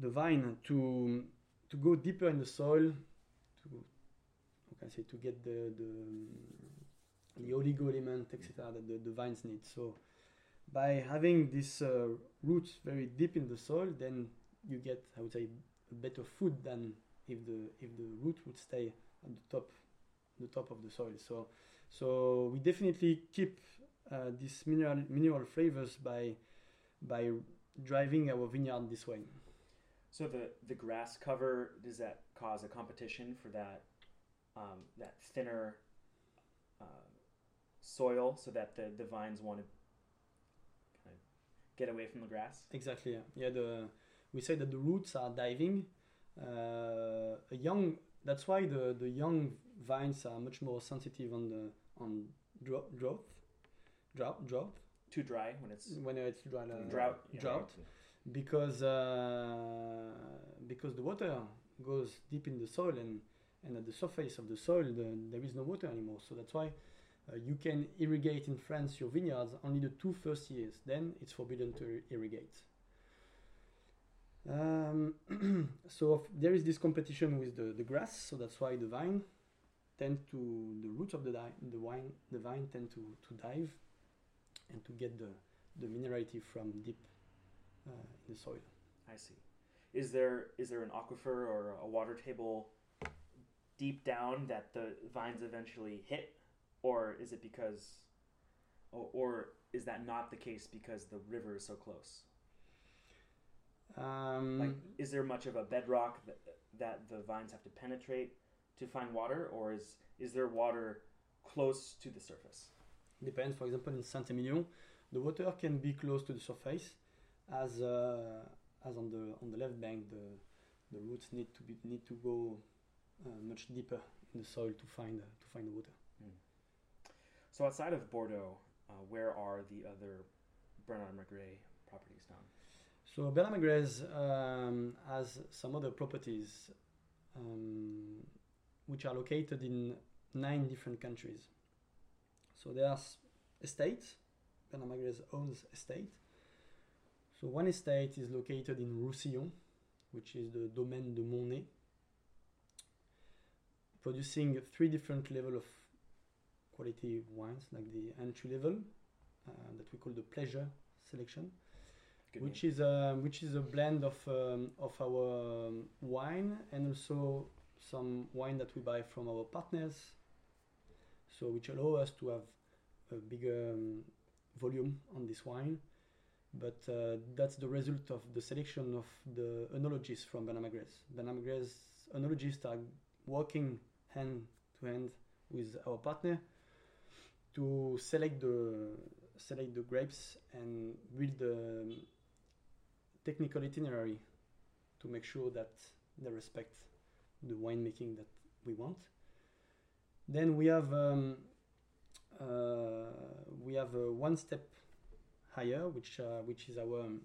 the vine to to go deeper in the soil to how can I say to get the the, the oligo element etc that the, the vines need. So by having this uh, roots very deep in the soil then you get I would say better food than if the if the root would stay at the top the top of the soil. So so we definitely keep uh, these mineral mineral flavors by by driving our vineyard this way So the the grass cover does that cause a competition for that um, that thinner uh, soil so that the, the vines want to kind of get away from the grass? Exactly. Yeah. yeah the we say that the roots are diving. Uh, a young. That's why the the young vines are much more sensitive on the on drought drought drought drought Too dry when it's when it's dry, uh, drought. yeah. drought because uh, because the water goes deep in the soil and and at the surface of the soil the, there is no water anymore. So that's why. Uh, you can irrigate in France your vineyards only the two first years. Then it's forbidden to irrigate. Um, so there is this competition with the, the grass, so that's why the vine tend to the roots of the the wine the vine tend to, to dive and to get the, the minerality from deep uh, in the soil. I see. Is there is there an aquifer or a water table deep down that the vines eventually hit, or is it because, or, or is that not the case because the river is so close? Um, Like, is there much of a bedrock that, that the vines have to penetrate to find water, or is is there water close to the surface? depends. For example, in Saint Emilion, the water can be close to the surface, as uh, as on the on the left bank, the the roots need to be need to go uh, much deeper in the soil to find uh, to find the water. So outside of Bordeaux, uh, where are the other Bernard Magrez properties down? So Bernard Magrez um, has some other properties um, which are located in nine different countries. So there's estates. Bernard Magrez owns estate. So one estate is located in Roussillon, which is the Domaine de Monet, producing three different level of quality wines, like the entry level uh, that we call the pleasure selection Good which name. is a which is a blend of um, of our um, wine and also some wine that we buy from our partners so which allow us to have a bigger um, volume on this wine but uh, that's the result of the selection of the enologists from Magrez. Bernard enologists are working hand to hand with our partner to select the select the grapes and build the technical itinerary to make sure that they respect the winemaking that we want. Then we have um, uh, we have uh, one step higher, which uh, which is our um,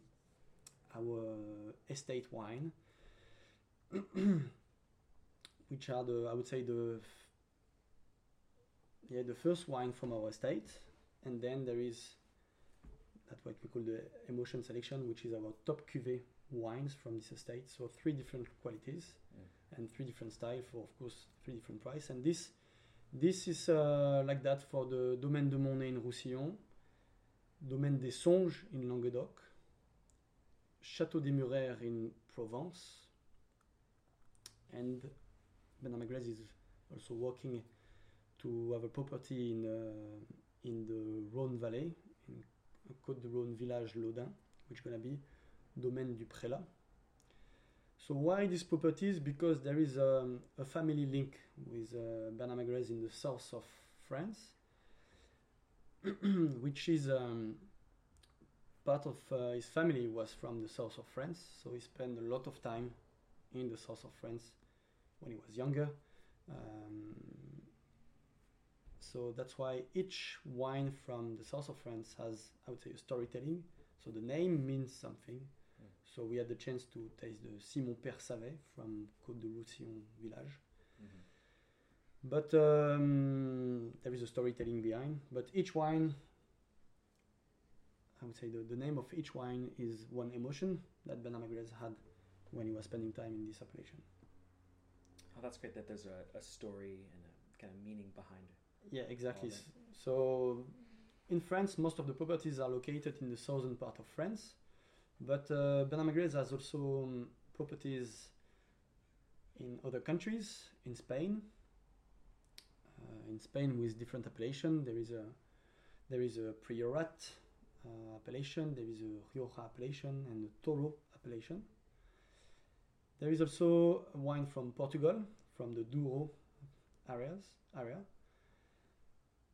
our estate wine, which are the I would say the yeah the first wine from our estate, and then there is that's what we call the emotion selection, which is our top cuvée wines from this estate. So three different qualities Mm. and three different styles for, of course, three different price. And this, this is uh, like that for the Domaine de Monet in Roussillon, Domaine des Songes in Languedoc, Château des Muraires in Provence, and Bernard Magrez is also working to have a property in uh, in the Rhône Valley, in Côte de Rhône village Laudin, which is gonna be Domaine du Prélat. So why these properties? Because there is um, a family link with uh, Bernard Magrez in the south of France, which is um, part of uh, his family was from the south of France. So he spent a lot of time in the south of France when he was younger. Um, so that's why each wine from the south of France has, I would say, a storytelling. So the name means something. So we had the chance to taste the Si Mon Père Savait from Côte de Roussillon village. But um, there is a storytelling behind. But each wine, I would say the, the name of each wine is one emotion that Bernard Magrez had when he was spending time in this appellation. Oh, that's great that there's a, a story and a kind of meaning behind it. Yeah, exactly. So in France, most of the properties are located in the southern part of France, but uh, has also um, properties in other countries, in Spain. Uh, in Spain, with different appellation, there is a there is a Priorat uh, appellation, there is a Rioja appellation, and a Toro appellation. There is also wine from Portugal, from the Douro areas area.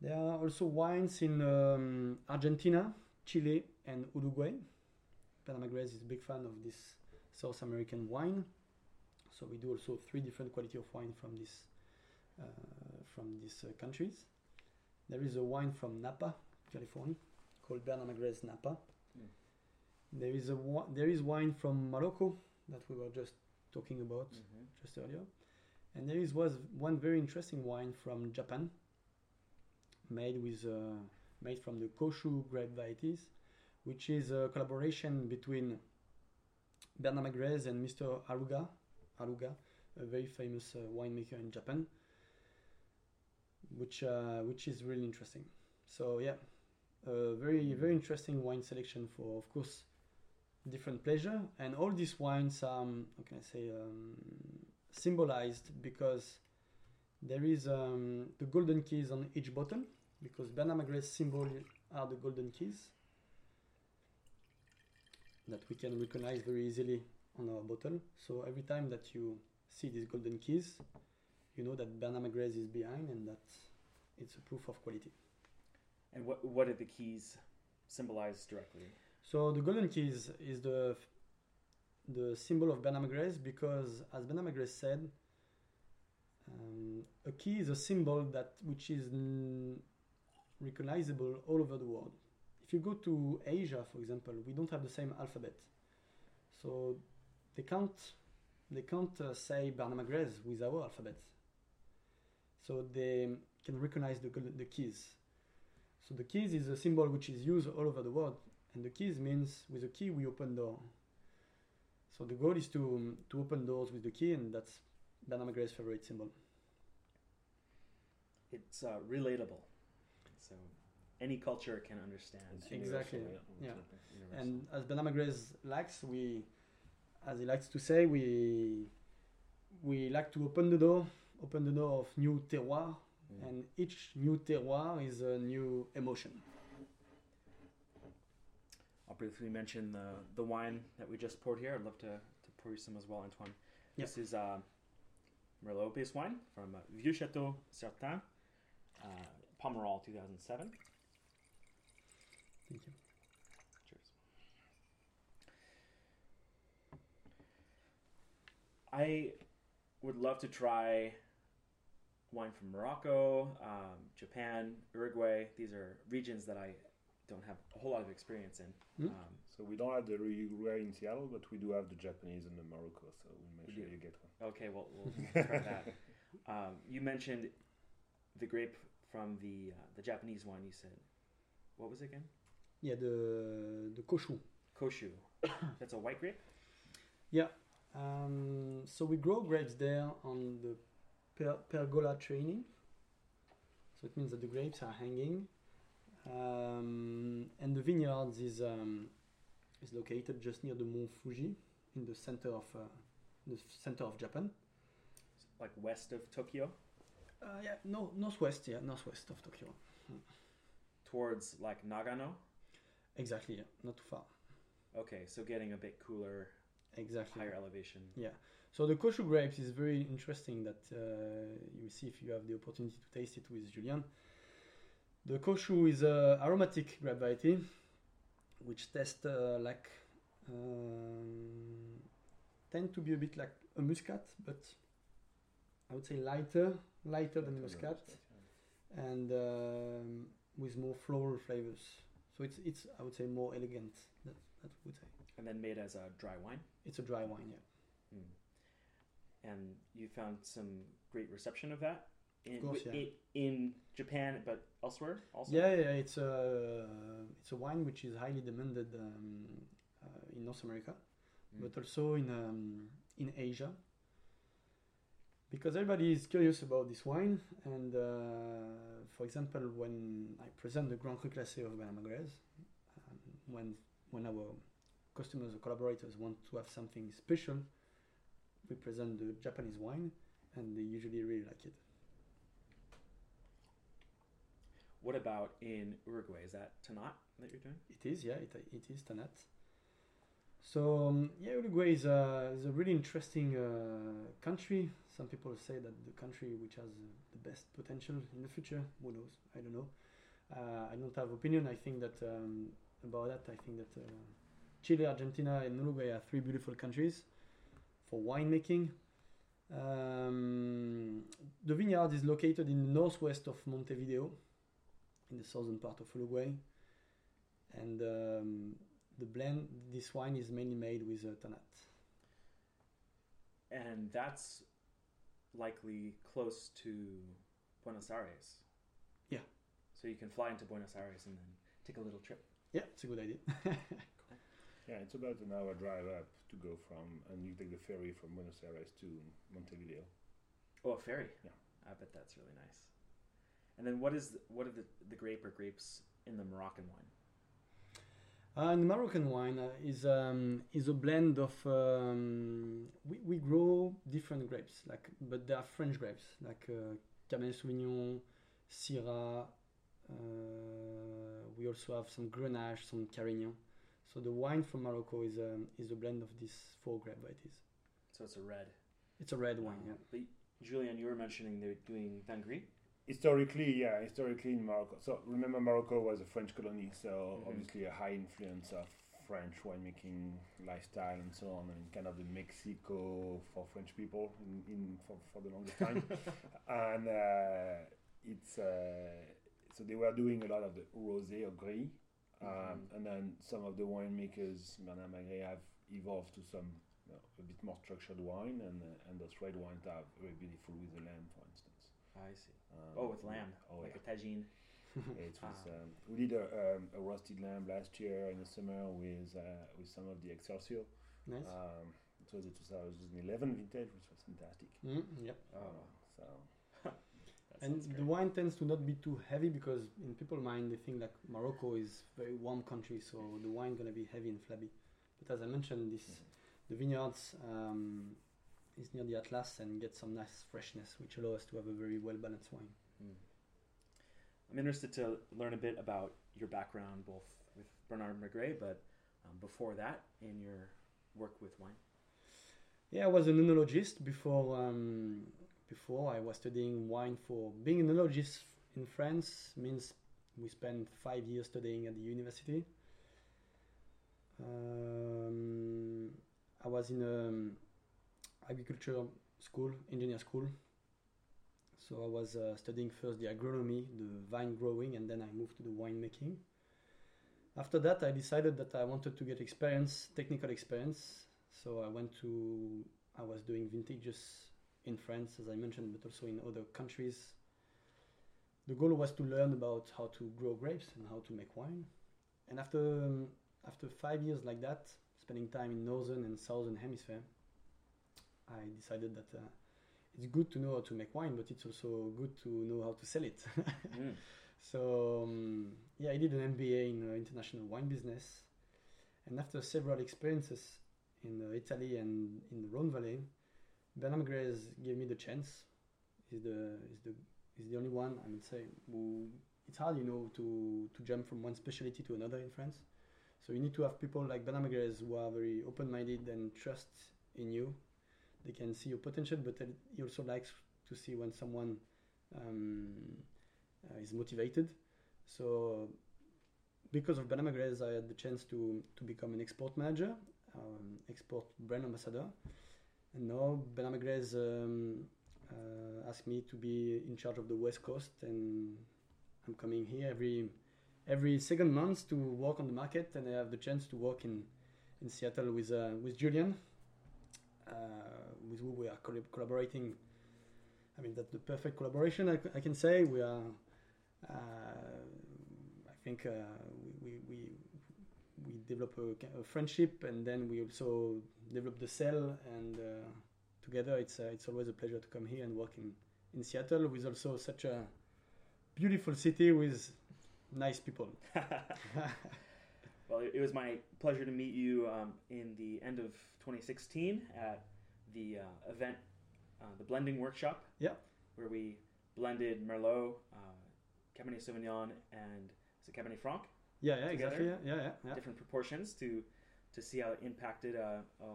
There are also wines in um, Argentina, Chile, and Uruguay. Panama Magrez is a big fan of this South American wine, so we do also three different quality of wine from this uh, from these uh, countries. There is a wine from Napa, California, called Bernard Magrez Napa. Mm. There is a there is wine from Morocco that we were just talking about just earlier. And there is was one very interesting wine from Japan, made with uh, made from the Koshu grape varieties, which is a collaboration between Bernard Magrez and Mr. Aruga, Aruga, a very famous uh, winemaker in Japan, which uh, which is really interesting. So yeah, a very very interesting wine selection for of course different pleasure and all these wines are um, how can I say um, symbolized because there is um, the golden keys on each bottle because Bernard Magrez symbol are the golden keys that we can recognize very easily on our bottle. So every time that you see these golden keys, you know that Bernard Magrez is behind and that it's a proof of quality. And what what did the keys symbolize directly? So the golden keys is the the symbol of Bernard Magrez because, as Bernard Magrez said, um, a key is a symbol that which is n- recognizable all over the world. If you go to Asia, for example, we don't have the same alphabet, so they can't they can't uh, say Bernard Magrez with our alphabet. So they can recognize the the keys. So the keys is a symbol which is used all over the world and the keys means with a key we open door. So the goal is to to open doors with the key, and that's Bernard Magrez's favorite symbol. It's uh, relatable, so any culture can understand. It's Exactly, universal, yeah. And as Bernard Magrez likes, we, as he likes to say, we we like to open the door, open the door of new terroir, Mm. and each new terroir is a new emotion. I'll briefly mention the the wine that we just poured here. I'd love to, to pour you some as well, Antoine. Yeah. This is uh, Merlot based wine from uh, Vieux Chateau Certain, uh, Pomerol 2007. Thank you. Cheers. I would love to try wine from Morocco, um, Japan, Uruguay. These are regions that I don't have a whole lot of experience in. Hmm. Um, So we don't have the Uruguay in Seattle, but we do have the Japanese and the Morocco. So we'll make We sure do. you get one. okay, well, we'll try that. Um, you mentioned the grape from the uh, the Japanese wine. You said, what was it again? Yeah, the the koshu. Koshu. That's a white grape. Yeah. Um, so we grow grapes there on the per- pergola training. So it means that the grapes are hanging, um, and the vineyards is um, is located just near the Mont Fuji in the center of uh, the center of Japan. Like west of Tokyo, Uh, yeah, no, northwest, yeah, northwest of Tokyo. towards like Nagano. Exactly, yeah, not too far. Okay, so getting a bit cooler exactly. higher elevation. Yeah. So the Koshu grapes is very interesting that uh, you see if you have the opportunity to taste it with Julien. The Koshu is a aromatic grape variety, which tastes uh, like um, tend to be a bit like a muscat, but I would say lighter, lighter than muscat, and um, with more floral flavors. So it's it's I would say more elegant. That, that would say And then made as a dry wine. it's a dry wine. Yeah. Mm. And you found some great reception of that in, course, yeah. in Japan, but elsewhere also. Yeah, yeah, it's a it's a wine which is highly demanded um, uh, in North America, Mm. but also in um, in Asia. Because everybody is curious about this wine, and uh, for example, when I present the Grand Cru Classé of Bernard Magrez, um, when when our customers or collaborators want to have something special, we present the Japanese wine, and they usually really like it. What about in Uruguay? Is that Tannat that you're doing? It is, yeah, it, it is Tannat. So um, yeah, Uruguay is a, is a really interesting uh, country. Some people say that the country which has uh, the best potential in the future. Who knows? I don't know. Uh, I don't have opinion. I think that um, about that. I think that uh, Chile, Argentina, and Uruguay are three beautiful countries for winemaking. Um, the vineyard is located in the northwest of Montevideo, in the southern part of Uruguay, and um, the blend. This wine is mainly made with uh, Tannat. And that's likely close to Buenos Aires. Yeah. So you can fly into Buenos Aires and then take a little trip. Yeah, it's a good idea. Yeah, it's about an hour drive up to go from, and you take the ferry from Buenos Aires to Montevideo. Oh, a ferry. Yeah. I bet that's really nice. And then what is the, what are the, the grape or grapes in the Moroccan wine? And Moroccan wine uh, is um, is a blend of um, we, we grow different grapes like but they are French grapes like uh, Cabernet Sauvignon, Syrah. Uh, we also have some Grenache, some Carignan. So the wine from Morocco is um, is a blend of these four grape varieties. So it's a red. It's a red wine. Um, Yeah. But Julien, you were mentioning they're doing Vin Historically, yeah, historically in Morocco. So remember, Morocco was a French colony, so Mhm. obviously a high influence of French winemaking lifestyle and so on, and kind of the Mexico for French people in, in for, for the longest time. and uh, it's uh, so they were doing a lot of the rosé or gris, um, Mhm. and then some of the winemakers, Bernard Magrez, have evolved to some you know, a bit more structured wine, and uh, and those red wines are very beautiful with the lamb, for instance. I see. Um, Oh, with lamb, Oh, like yeah. a tagine. It was, Ah. um, we did a, um, a roasted lamb last year in the summer with uh, with some of the Excelsior. nice. Um, it was a 2011 vintage, which was fantastic. Mm, yep. Oh, So And the wine tends to not be too heavy because in people's mind they think like Morocco is very warm country, so the wine gonna be heavy and flabby. But as I mentioned, this Mhm. the vineyards um, is near the Atlas and get some nice freshness, which allow us to have a very well balanced wine. Mm. I'm interested to learn a bit about your background, both with Bernard Magrez, but um, before that, in your work with wine. Yeah, I was an enologist before. Um, before I was studying wine for being an enologist in France means we spent five years studying at the university. Um, I was in um, agriculture school, engineer school. So I was uh, studying first the agronomy, the vine growing, and then I moved to the winemaking. After that, I decided that I wanted to get experience, technical experience. So I went to, I was doing vintages in France, as I mentioned, but also in other countries. The goal was to learn about how to grow grapes and how to make wine. And after um, after five years like that, spending time in northern and southern hemisphere, I decided that uh, it's good to know how to make wine, but it's also good to know how to sell it. Mm. So um, yeah, I did an MBA in uh, international wine business, and after several experiences in uh, Italy and in the Rhone Valley, Bernard gave me the chance. He's the he's the he's the only one I would say who it's hard, you know, to to jump from one specialty to another in France. So you need to have people like Bernard who are very open-minded and trust in you. They can see your potential, but he also likes to see when someone um, uh, is motivated. So because of Bernard I had the chance to to become an export manager, um, export brand ambassador, and now Magrez um, uh, asked me to be in charge of the West Coast, and I'm coming here every every second month to work on the market, and I have the chance to work in in Seattle with uh, with Julien, uh, with who we are collab- collaborating. I mean that's the perfect collaboration. I can say we are. Uh, I think uh, we, we we we develop a, a friendship, and then we also develop the cell, and uh, together it's uh, it's always a pleasure to come here and work in in Seattle with also such a beautiful city with nice people. well, it, was my pleasure to meet you um, in the end of 2016 at the uh, event, uh, the blending workshop. Yeah. Where we blended Merlot, uh, Cabernet Sauvignon, and is it Cabernet Franc, Yeah, yeah, exactly. Yeah, yeah, yeah. different proportions to to see how it impacted a, a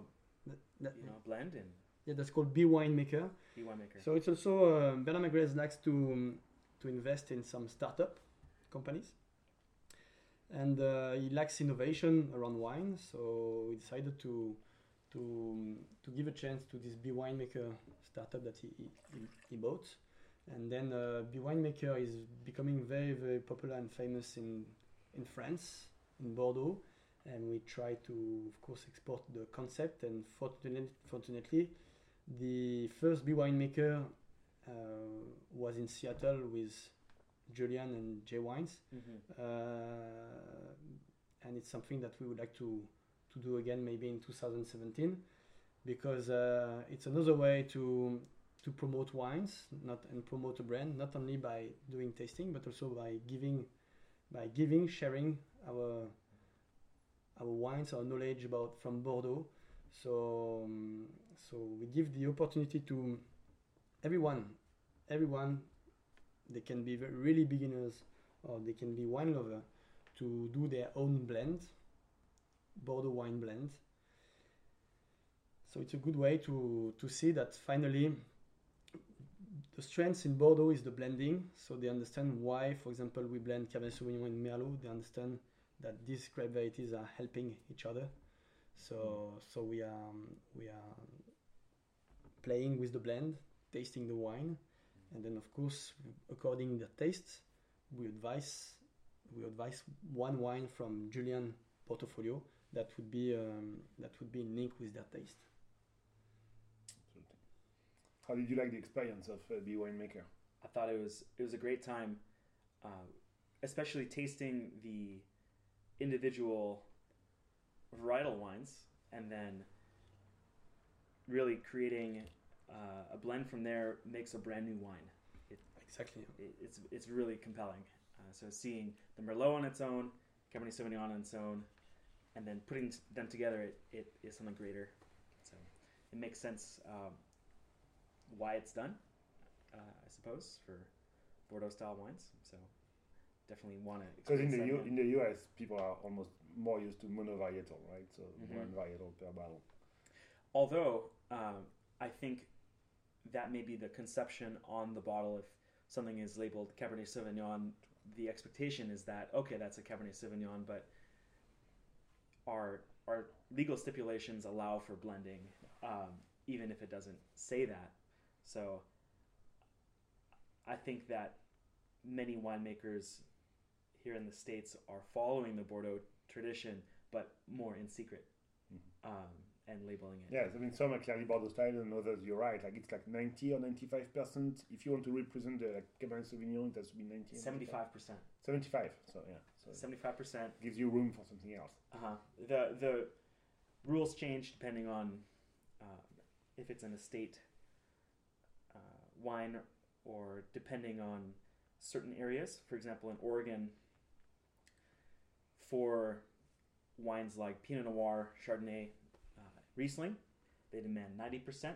That- that- you know blend and yeah, that's called Bee Winemaker. be winemaker. So it's also uh, Bernard Magrez likes to um, to invest in some startup companies, and uh, he likes innovation around wine. So we decided to to um, to give a chance to this Bee Winemaker startup that he he, he bought, and then uh, Bee Winemaker is becoming very very popular and famous in in France, in Bordeaux, and we try to of course export the concept. And fortunately, fortunately the first bee winemaker uh, was in Seattle with Julien and J Wines, Mhm. uh, and it's something that we would like to to do again maybe in 2017 because uh, it's another way to to promote wines not and promote a brand not only by doing tasting but also by giving by giving sharing our our wines our knowledge about from Bordeaux. So um, so we give the opportunity to everyone everyone they can be really beginners or they can be wine lover to do their own blend Bordeaux wine blend. So it's a good way to to see that finally the strength in Bordeaux is the blending. So they understand why for example we blend Cabernet Sauvignon and Merlot. They understand that these grape varieties are helping each other. So so we are um, we are playing with the blend, tasting the wine, and then of course according the taste, we advise we advise one wine from Julien portfolio that would be um, that would be in link with their taste. How did you like the experience of uh, Bee Winemaker? I thought it was it was a great time, uh, especially tasting the individual varietal wines and then really creating uh, a blend from there makes a brand new wine. Exactly. It, it's it's really compelling. Uh, so seeing the Merlot on its own, Cabernet Sauvignon on its own, and then putting them together, it, it is something greater. So it makes sense um, why it's done, uh, I suppose, for Bordeaux style wines. So definitely want to. Because in the U- in the US, people are almost more used to monovarietal, right? So Mhm. one varietal per bottle. Although um, I think that may be the conception on the bottle. If something is labeled Cabernet Sauvignon, the expectation is that okay, that's a Cabernet Sauvignon, but our our legal stipulations allow for blending, um, even if it doesn't say that. So I think that many winemakers here in the states are following the Bordeaux tradition, but more in secret Mhm. um, and labeling it. Yes, I mean some are clearly Bordeaux style, and others you're right. Like it's like ninety or ninety-five percent. If you want to represent the like, Cabernet Sauvignon, it has to be ninety. 75%. 75. So yeah, so 75%. gives you room for something else. Uh-huh. The the rules change depending on uh, if it's an estate uh, wine or depending on certain areas. For example, in Oregon, for wines like Pinot Noir, Chardonnay, uh, Riesling, they demand 90%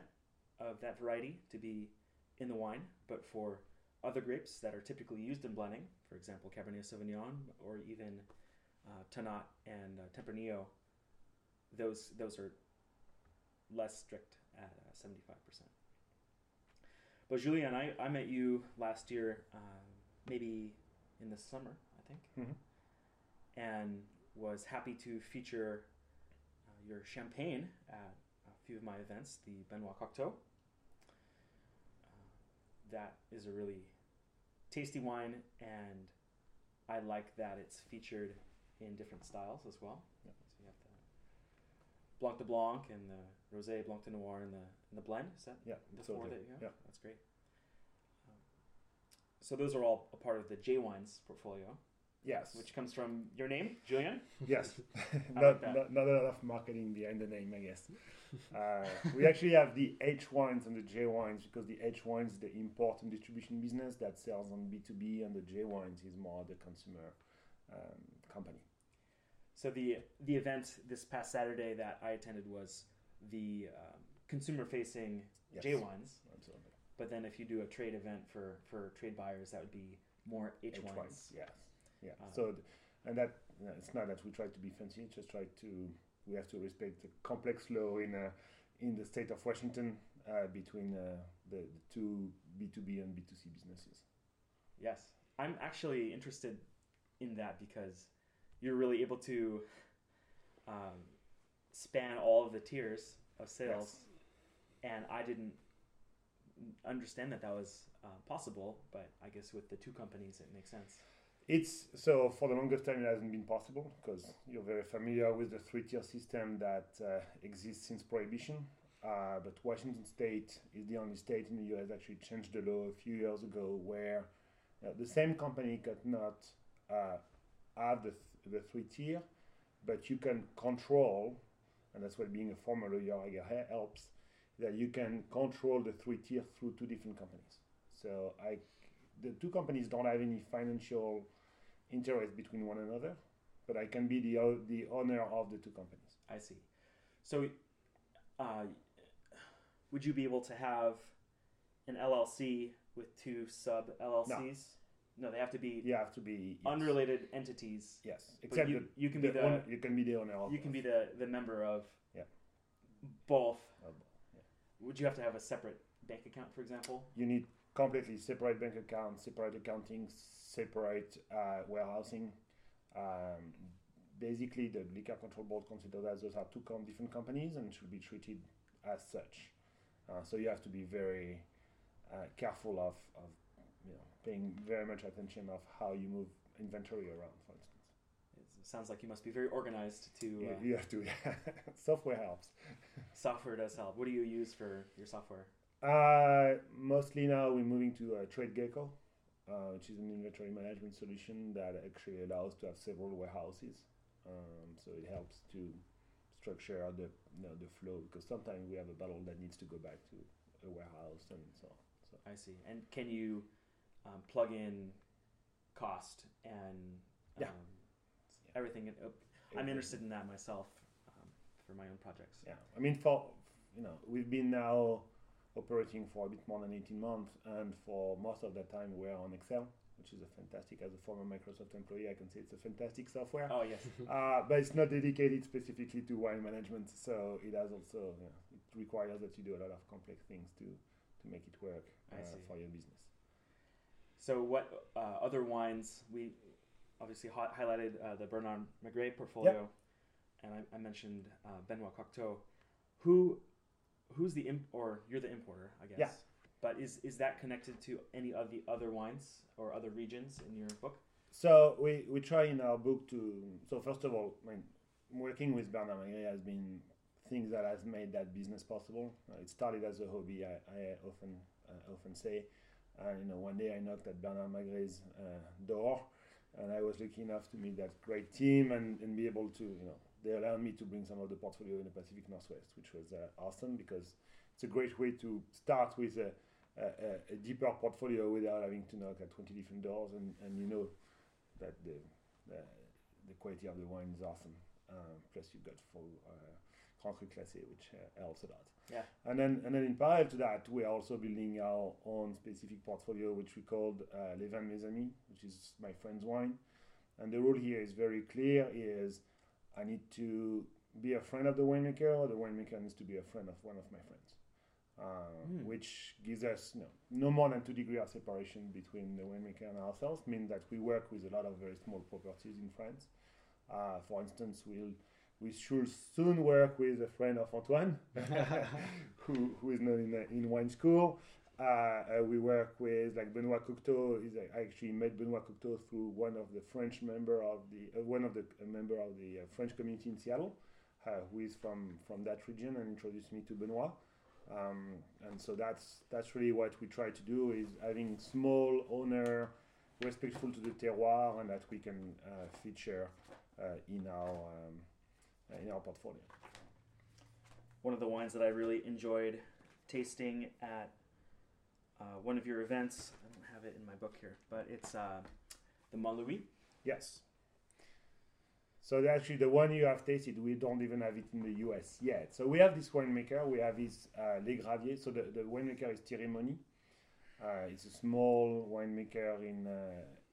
of that variety to be in the wine. But for other grapes that are typically used in blending, for example, Cabernet Sauvignon or even uh, Tannat and uh, Tempranillo, those those are less strict at uh, seventy five percent. But Julien, I, I met you last year, uh, maybe in the summer, I think, Mhm. and was happy to feature uh, your champagne at a few of my events, the Benoit Cocteau. Uh, that is a really tasty wine, and I like that it's featured in different styles as well. Yeah. So you have the Blanc de Blanc and the Rosé Blanc de Noir and the and the blend. Is that Yeah, the four that you have? yeah. That's great. Um, so those are all a part of the J Wines portfolio, Yes. which comes from your name, Julien. Yes. not, that. not, not a lot of marketing behind the name, I guess. Uh, we actually have the H wines and the J wines because the H wines is the import and distribution business that sells on B2B, and the J wines is more the consumer um, company. So the the event this past Saturday that I attended was the um, consumer facing Yes. J ones. Absolutely. But then if you do a trade event for for trade buyers, that would be more H ones. Yes. Yeah. Uh, so, and that it's not that we try to be fancy. Just try to we have to respect the complex law in uh, in the state of Washington uh, between uh, the, the two B two B and B two C businesses. Yes, I'm actually interested in that because you're really able to um, span all of the tiers of sales, and I didn't understand that that was uh, possible. But I guess with the two companies, it makes sense. It's so for the longest time it hasn't been possible because you're very familiar with the three tier system that uh, exists since prohibition. Uh, but Washington State is the only state in the U.S. that actually changed the law a few years ago, where uh, the same company could not uh, have the, th- the three tier, but you can control, and that's what being a former lawyer helps, that you can control the three tier through two different companies. So I, the two companies don't have any financial interest between one another, but I can be the the owner of the two companies. I see. So, uh, would you be able to have an LLC with two sub LLCs? No. they have to be You have to be yes. unrelated entities. Yes, except you, that you can be the the owner, you can be the owner of. you can be the the member of Yeah. both. of- Would you have to have a separate bank account, for example? You need completely separate bank accounts, separate accounting, separate uh, warehousing. Um, basically, the liquor control board considers that those are two com- different companies and should be treated as such. Uh, so you have to be very uh, careful of, of you know paying very much attention of how you move inventory around, sounds like you must be very organized. To You, uh, you have to. Yeah. software helps. software does help. What do you use for your software? Uh, mostly now we're moving to uh, TradeGecko, uh, which is an inventory management solution that actually allows to have several warehouses. Um, so it helps to structure the you know, the flow because sometimes we have a bottle that needs to go back to a warehouse and so on. So I see. And can you um, plug in cost and Yeah. Everything? In, uh, I'm interested in that myself um, for my own projects. Yeah, I mean, for you know, we've been now operating for a bit more than 18 months, and for most of that time we're on Excel, which is a fantastic. As a former Microsoft employee, I can say it's a fantastic software. Oh yes. uh, but it's not dedicated specifically to wine management, so it has also you know, it requires that you do a lot of complex things to to make it work uh, for your business. So what uh, other wines we obviously hi- highlighted uh, the Bernard Magrez portfolio, and I, I mentioned uh, Benoit Cocteau. Who who's the imp- or you're the importer, I guess. Yeah. But is is that connected to any of the other wines or other regions in your book? So we, we try in our book to so first of all, I mean, working with Bernard Magrez has been things that has made that business possible. Uh, it started as a hobby. I, I often uh, often say, uh, you know, one day I knocked at Bernard Magrez's uh, door, and I was lucky enough to meet that great team and, and be able to, you know, they allowed me to bring some of the portfolio in the Pacific Northwest, which was uh, awesome because it's a great way to start with a, a, a- deeper portfolio without having to knock at 20 different doors and, and you know that the, the, the quality of the wine is awesome. Um, plus you've got full uh, Cru which uh, helps a lot. Yeah. And then, and then in parallel to that, we are also building our own specific portfolio, which we called uh, Les Vins Mes Amis, which is my friend's wine. And the rule here is very clear: is I need to be a friend of the winemaker, or the winemaker needs to be a friend of one of my friends. Uh, Hmm. Which gives us no, no more than two degrees of separation between the winemaker and ourselves, meaning that we work with a lot of very small properties in France. Uh, for instance, we'll we should soon work with a friend of Antoine, who, who is not in, the- in wine school. Uh, uh, we work with like Benoit Cocteau. Is I actually met Benoit Cocteau through one of the French member of the uh, one of the uh, member of the uh, French community in Seattle, uh, who is from from that region and introduced me to Benoit. Um, and so that's that's really what we try to do is having small owner, respectful to the terroir, and that we can uh, feature uh, in our um, uh, in our portfolio. One of the wines that I really enjoyed tasting at uh, one of your events. I don't have it in my book here, but it's uh, the Montlouis. Yes. So actually, the one you have tasted, we don't even have it in the US yet. So we have this winemaker. We have his uh, Les Graviers. So the, the winemaker is Thierry Moni. Uh, it's a small winemaker in uh,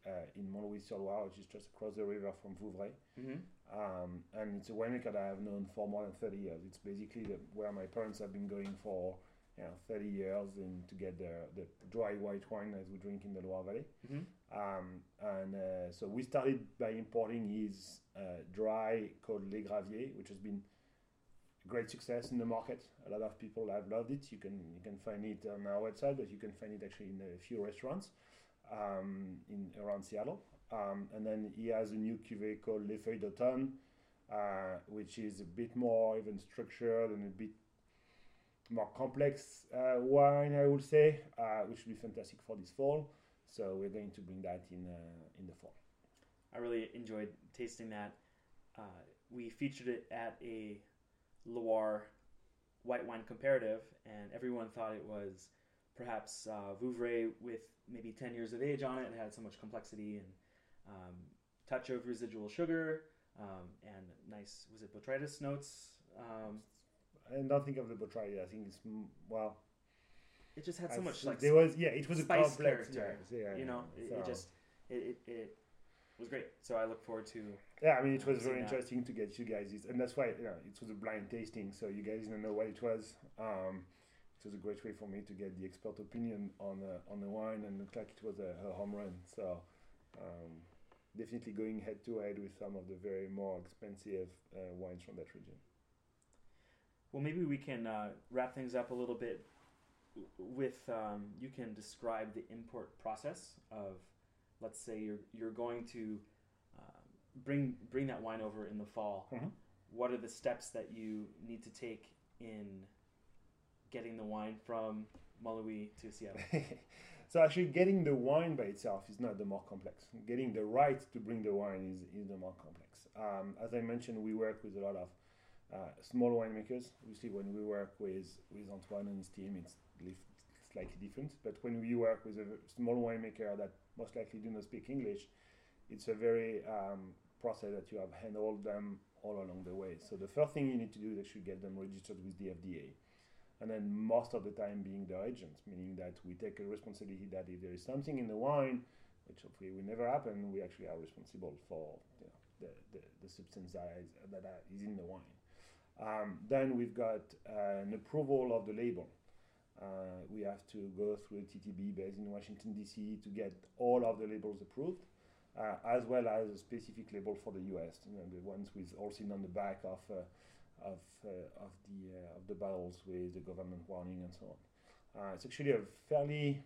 uh, in Montlouis-sur-Loire, which is just across the river from Vouvray. Mm-hmm. Um, and it's a winemaker that I've known for more than 30 years. It's basically the, where my parents have been going for you know, 30 years in, to get the, the dry white wine as we drink in the Loire Valley. Mm-hmm. Um, and uh, so we started by importing his uh, dry called Les Graviers, which has been a great success in the market. A lot of people have loved it. You can you can find it on our website, but you can find it actually in a few restaurants um, in around Seattle. Um, and then he has a new cuvée called Les Feuilles d'Automne, uh, which is a bit more even structured and a bit more complex uh, wine, I would say, uh, which will be fantastic for this fall. So we're going to bring that in uh, in the fall. I really enjoyed tasting that. Uh, we featured it at a Loire white wine comparative, and everyone thought it was perhaps uh, Vouvray with maybe 10 years of age on it. It had so much complexity and um, touch of residual sugar um, and nice, was it botrytis notes? Um, I don't think of the Botrytis. I think it's well. it just had so I much like there was yeah, it was a complex character, yeah, you know, it, so- it just it, it, it was great. So I look forward to Yeah, I mean, it was very that. interesting to get you guys, and that's why you know, it was a blind tasting, so you guys didn't know what it was. Um, it was a great way for me to get the expert opinion on uh, on the wine, and looked like it was a, a home run. So um, definitely going head to head with some of the very more expensive uh, wines from that region. Well, maybe we can uh, wrap things up a little bit with um, you can describe the import process of, let's say you're you're going to uh, bring bring that wine over in the fall. Mhm. What are the steps that you need to take in getting the wine from Montlouis to Seattle? so actually, getting the wine by itself is not the more complex. Getting the right to bring the wine is, is the more complex. Um, as I mentioned, we work with a lot of uh, small winemakers. Obviously, when we work with with Antoine and his team, it's li- slightly different. But when we work with a small winemaker that most likely do not speak English, it's a very um, process that you have handled them all along the way. So the first thing you need to do is actually get them registered with the FDA and then most of the time being the agent, meaning that we take a responsibility that if there is something in the wine, which hopefully will never happen, we actually are responsible for you know, the, the, the substance that is, that is in the wine. Um, then we've got uh, an approval of the label. Uh, we have to go through a TTB based in Washington, D.C. to get all of the labels approved, uh, as well as a specific label for the US, you know, the ones with all seen on the back of uh, of, uh, of the uh, of the bottles with the government warning and so on. Uh, it's actually a fairly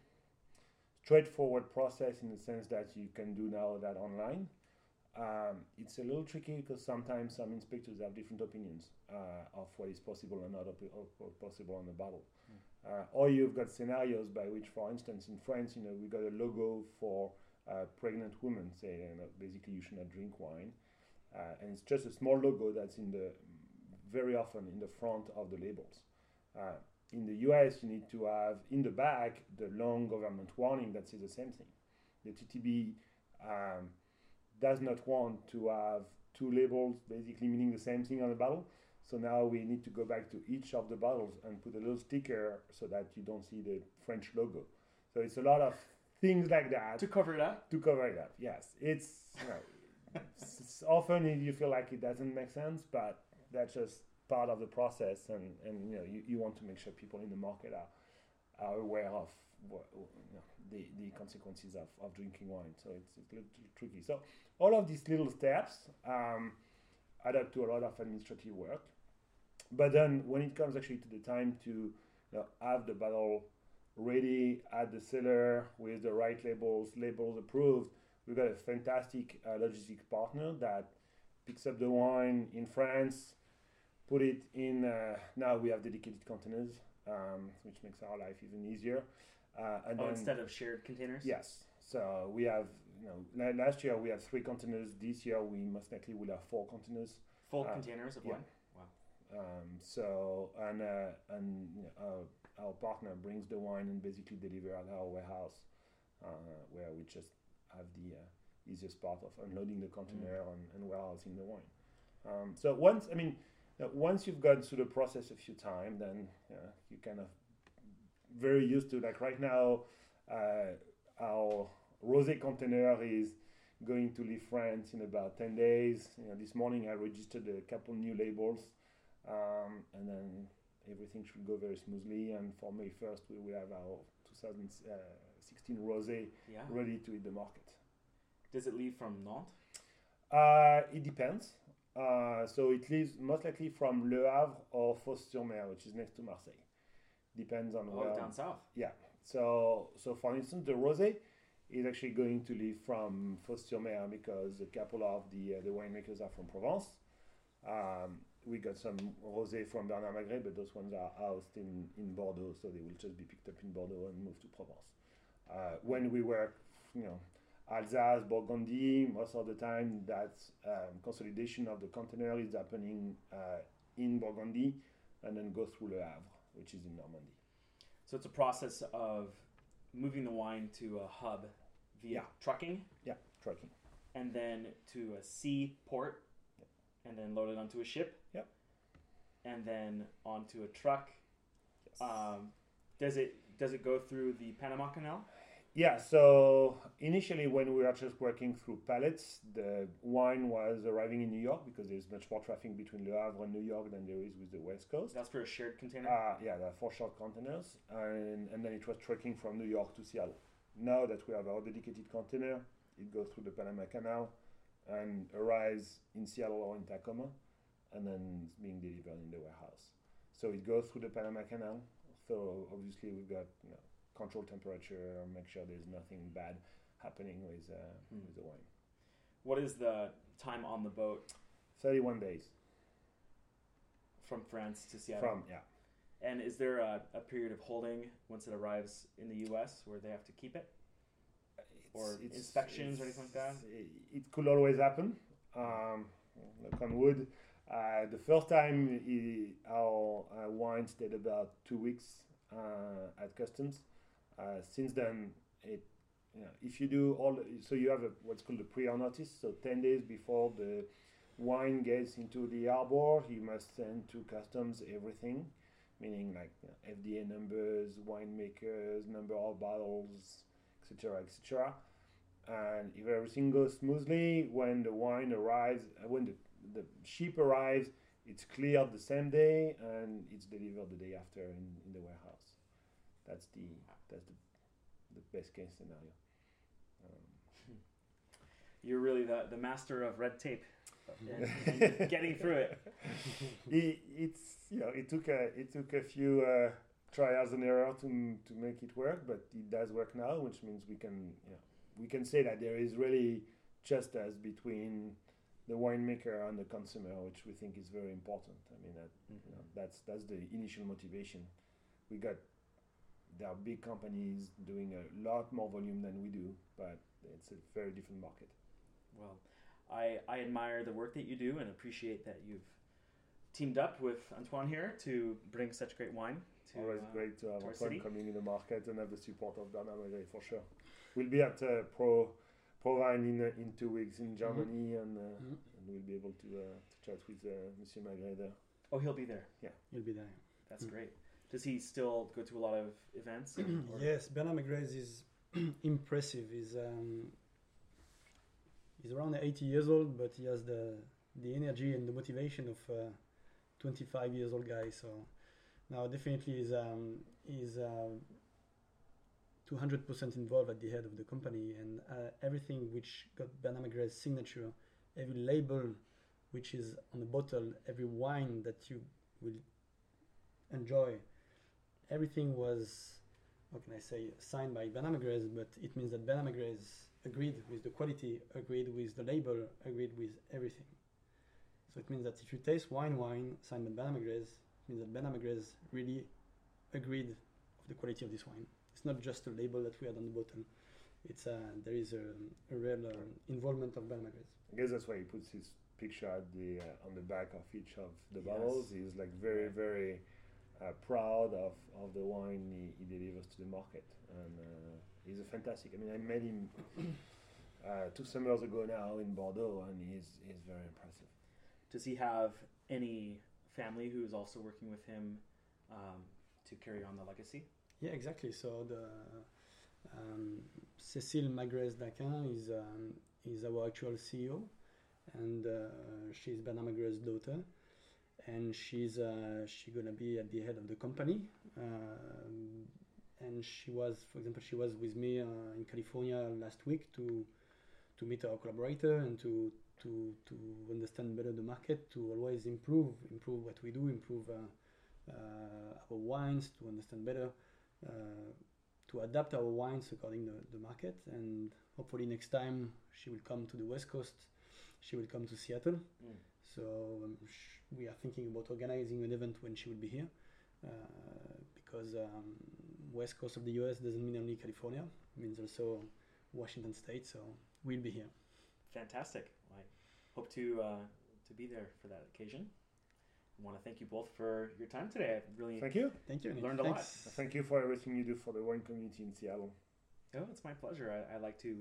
straightforward process in the sense that you can do now that online. Um, it's a little tricky because sometimes some inspectors have different opinions uh, of what is possible and not op- possible on the bottle. Uh, or you've got scenarios by which, for instance, in France, you know, we got a logo for uh, pregnant women saying you know, basically you should not drink wine, uh, and it's just a small logo that's in the very often in the front of the labels. Uh, in the US, you need to have in the back the long government warning that says the same thing. The TTB um, does not want to have two labels basically meaning the same thing on the bottle. So now we need to go back to each of the bottles and put a little sticker so that you don't see the French logo. So it's a lot of things like that to cover it up, to cover it up. Yes, it's you know, it's, it's often you feel like it doesn't make sense, but that's just part of the process, and, and you know you, you want to make sure people in the market are, are aware of what, you know, the, the consequences of, of drinking wine. So it's, it's a little tricky. So all of these little steps um, add up to a lot of administrative work. But then when it comes actually to the time to you know, have the bottle ready at the cellar with the right labels, labels approved, we've got a fantastic uh, logistics partner that picks up the wine in France, put it in. Uh, now we have dedicated containers, um, which makes our life even easier. Uh, and oh, then, instead of shared containers. Yes. So we have, you know, last year we had three containers. This year we most likely will have four containers. Full uh, containers of yeah. wine. Wow. Um, so and uh, and our partner brings the wine and basically deliver at our warehouse, uh, where we just have the uh, easiest part of unloading the container mm. and, and warehousing the wine. Um, so once, I mean, once you've gone through the process a few times, then you kind of very used to. Like right now, uh, our rosé container is going to leave France in about 10 days. You know, this morning I registered a couple new labels, um, and then everything should go very smoothly. And for May 1st, we will have our 2016 rosé yeah. ready to hit the market. Does it leave from Nantes? Uh, it depends. Uh, so it leaves most likely from Le Havre or Fos-sur-Mer, which is next to Marseille. Depends on oh, where. down south. Yeah. So so for instance, the rosé is actually going to leave from Fos-sur-Mer because a couple of the uh, the winemakers are from Provence. Um, we got some rosé from Bernard Magrez, but those ones are housed in, in Bordeaux, so they will just be picked up in Bordeaux and moved to Provence. Uh, when we were, you know, Alsace, Burgundy, most of the time that um, consolidation of the container is happening uh, in Burgundy and then go through Le Havre, which is in Normandy. So it's a process of moving the wine to a hub via yeah. trucking. Yeah, trucking. And then to a sea port, yep. and then load it onto a ship. Yep. And then onto a truck. Yes. Um, does it does it go through the Panama Canal? Yeah, so initially when we were just working through pallets, the wine was arriving in New York because there's much more traffic between Le Havre and New York than there is with the West Coast. That's for a shared container? Uh, yeah, there are four short containers, and, and then it was trucking from New York to Seattle. Now that we have our dedicated container, it goes through the Panama Canal and arrives in Seattle or in Tacoma, and then it's being delivered in the warehouse. So it goes through the Panama Canal. So obviously we've got you know, control temperature, make sure there's nothing bad happening with, uh, mm. with the wine. What is the time on the boat? 31 days. From France to Seattle? From, yeah. And is there a, a period of holding once it arrives in the US where they have to keep it? It's, or it's, inspections it's, or anything like that? It could always happen. Um, knock on wood. Uh, the first time he, our uh, wine stayed about two weeks uh, at customs. Uh, since then, it you know, if you do all, so you have a, what's called a prior notice. So ten days before the wine gets into the harbor, you must send to customs everything, meaning like you know, FDA numbers, winemakers, number of bottles, etc., etc. And if everything goes smoothly, when the wine arrives, uh, when the, the ship arrives, it's cleared the same day and it's delivered the day after in, in the warehouse. That's the that's the, the best case scenario. Um, You're really the, the master of red tape and, and getting through it. it. It's you know it took a it took a few uh, trials and error to to make it work, but it does work now, which means we can you know we can say that there is really just as between the winemaker and the consumer, which we think is very important. I mean that mm-hmm. you know, that's that's the initial motivation. We got there are big companies doing a lot more volume than we do, but it's a very different market. Well, I, I admire the work that you do and appreciate that you've teamed up with Antoine here to bring such great wine. To, Always uh, great to have to Antoine coming in the market and have the support of Bernard Magrez for sure. We'll be at uh, Pro ProWein in uh, in two weeks in mm-hmm. Germany, mm-hmm. and, uh, mm-hmm. and we'll be able to, uh, to chat with uh, Monsieur Magrez there. Oh, he'll be there. Yeah, he'll be there. That's mm-hmm. great. Does he still go to a lot of events? yes, Bernard Magrez is impressive. Is um, he's around 80 years old, but he has the the energy and the motivation of a 25 years old guy. So now definitely is um, is uh, 200% involved at the head of the company and uh, everything which got Bernard Magrez's signature, every label which is on the bottle, every wine that you will enjoy, everything was, how can I say, signed by Bernard Magrez, but it means that Bernard Magrez agreed with the quality, agreed with the label, agreed with everything. So it means that if you taste wine, wine signed by Bernard Magrez, it means that Bernard Magrez really agreed of the quality of this wine. It's not just a label that we had on the bottle. It's uh, there is a, a real uh, involvement of Bernard Magrez. I guess that's why he puts his picture at the uh, on the back of each of the Yes. bottles. He's like very very uh, proud of, of the wine he, he delivers to the market, and uh, he's a fantastic. I mean, I met him uh, two summers ago now in Bordeaux, and he's he's very impressive. Does he have any family who is also working with him um, to carry on the legacy? Yeah, exactly. So the um, Cécile Magrez Daquin is um, is our actual CEO, and uh, she's Bernard Magrez's daughter, and she's uh, she gonna be at the head of the company. Um, and she was, for example, she was with me uh, in California last week to to meet our collaborator and to to to understand better the market, to always improve improve what we do, improve uh, uh, our wines, to understand better to adapt our wines according to the market and hopefully next time she will come to the west coast she will come to seattle Mm. So um, sh- we are thinking about organizing an event when she will be here uh, because um, west coast of the us doesn't mean only california it means also washington state so we'll be here Fantastic. I hope to uh, to be there for that occasion. I want to thank you both for your time today. I really Thank you. thank you Nick. Learned a lot. Thank you for everything you do for the wine community in Seattle. Oh, it's my pleasure. I, I like to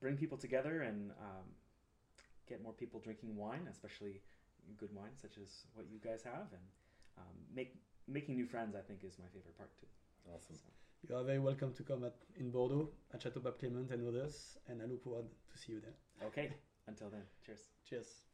bring people together and um, get more people drinking wine, especially good wine such as what you guys have, and um, make making new friends. I think is my favorite part too. Awesome. So, you are very welcome to come at in bordeaux at chateau Pape Clement and others and i look forward to see you there okay. Until then, cheers. cheers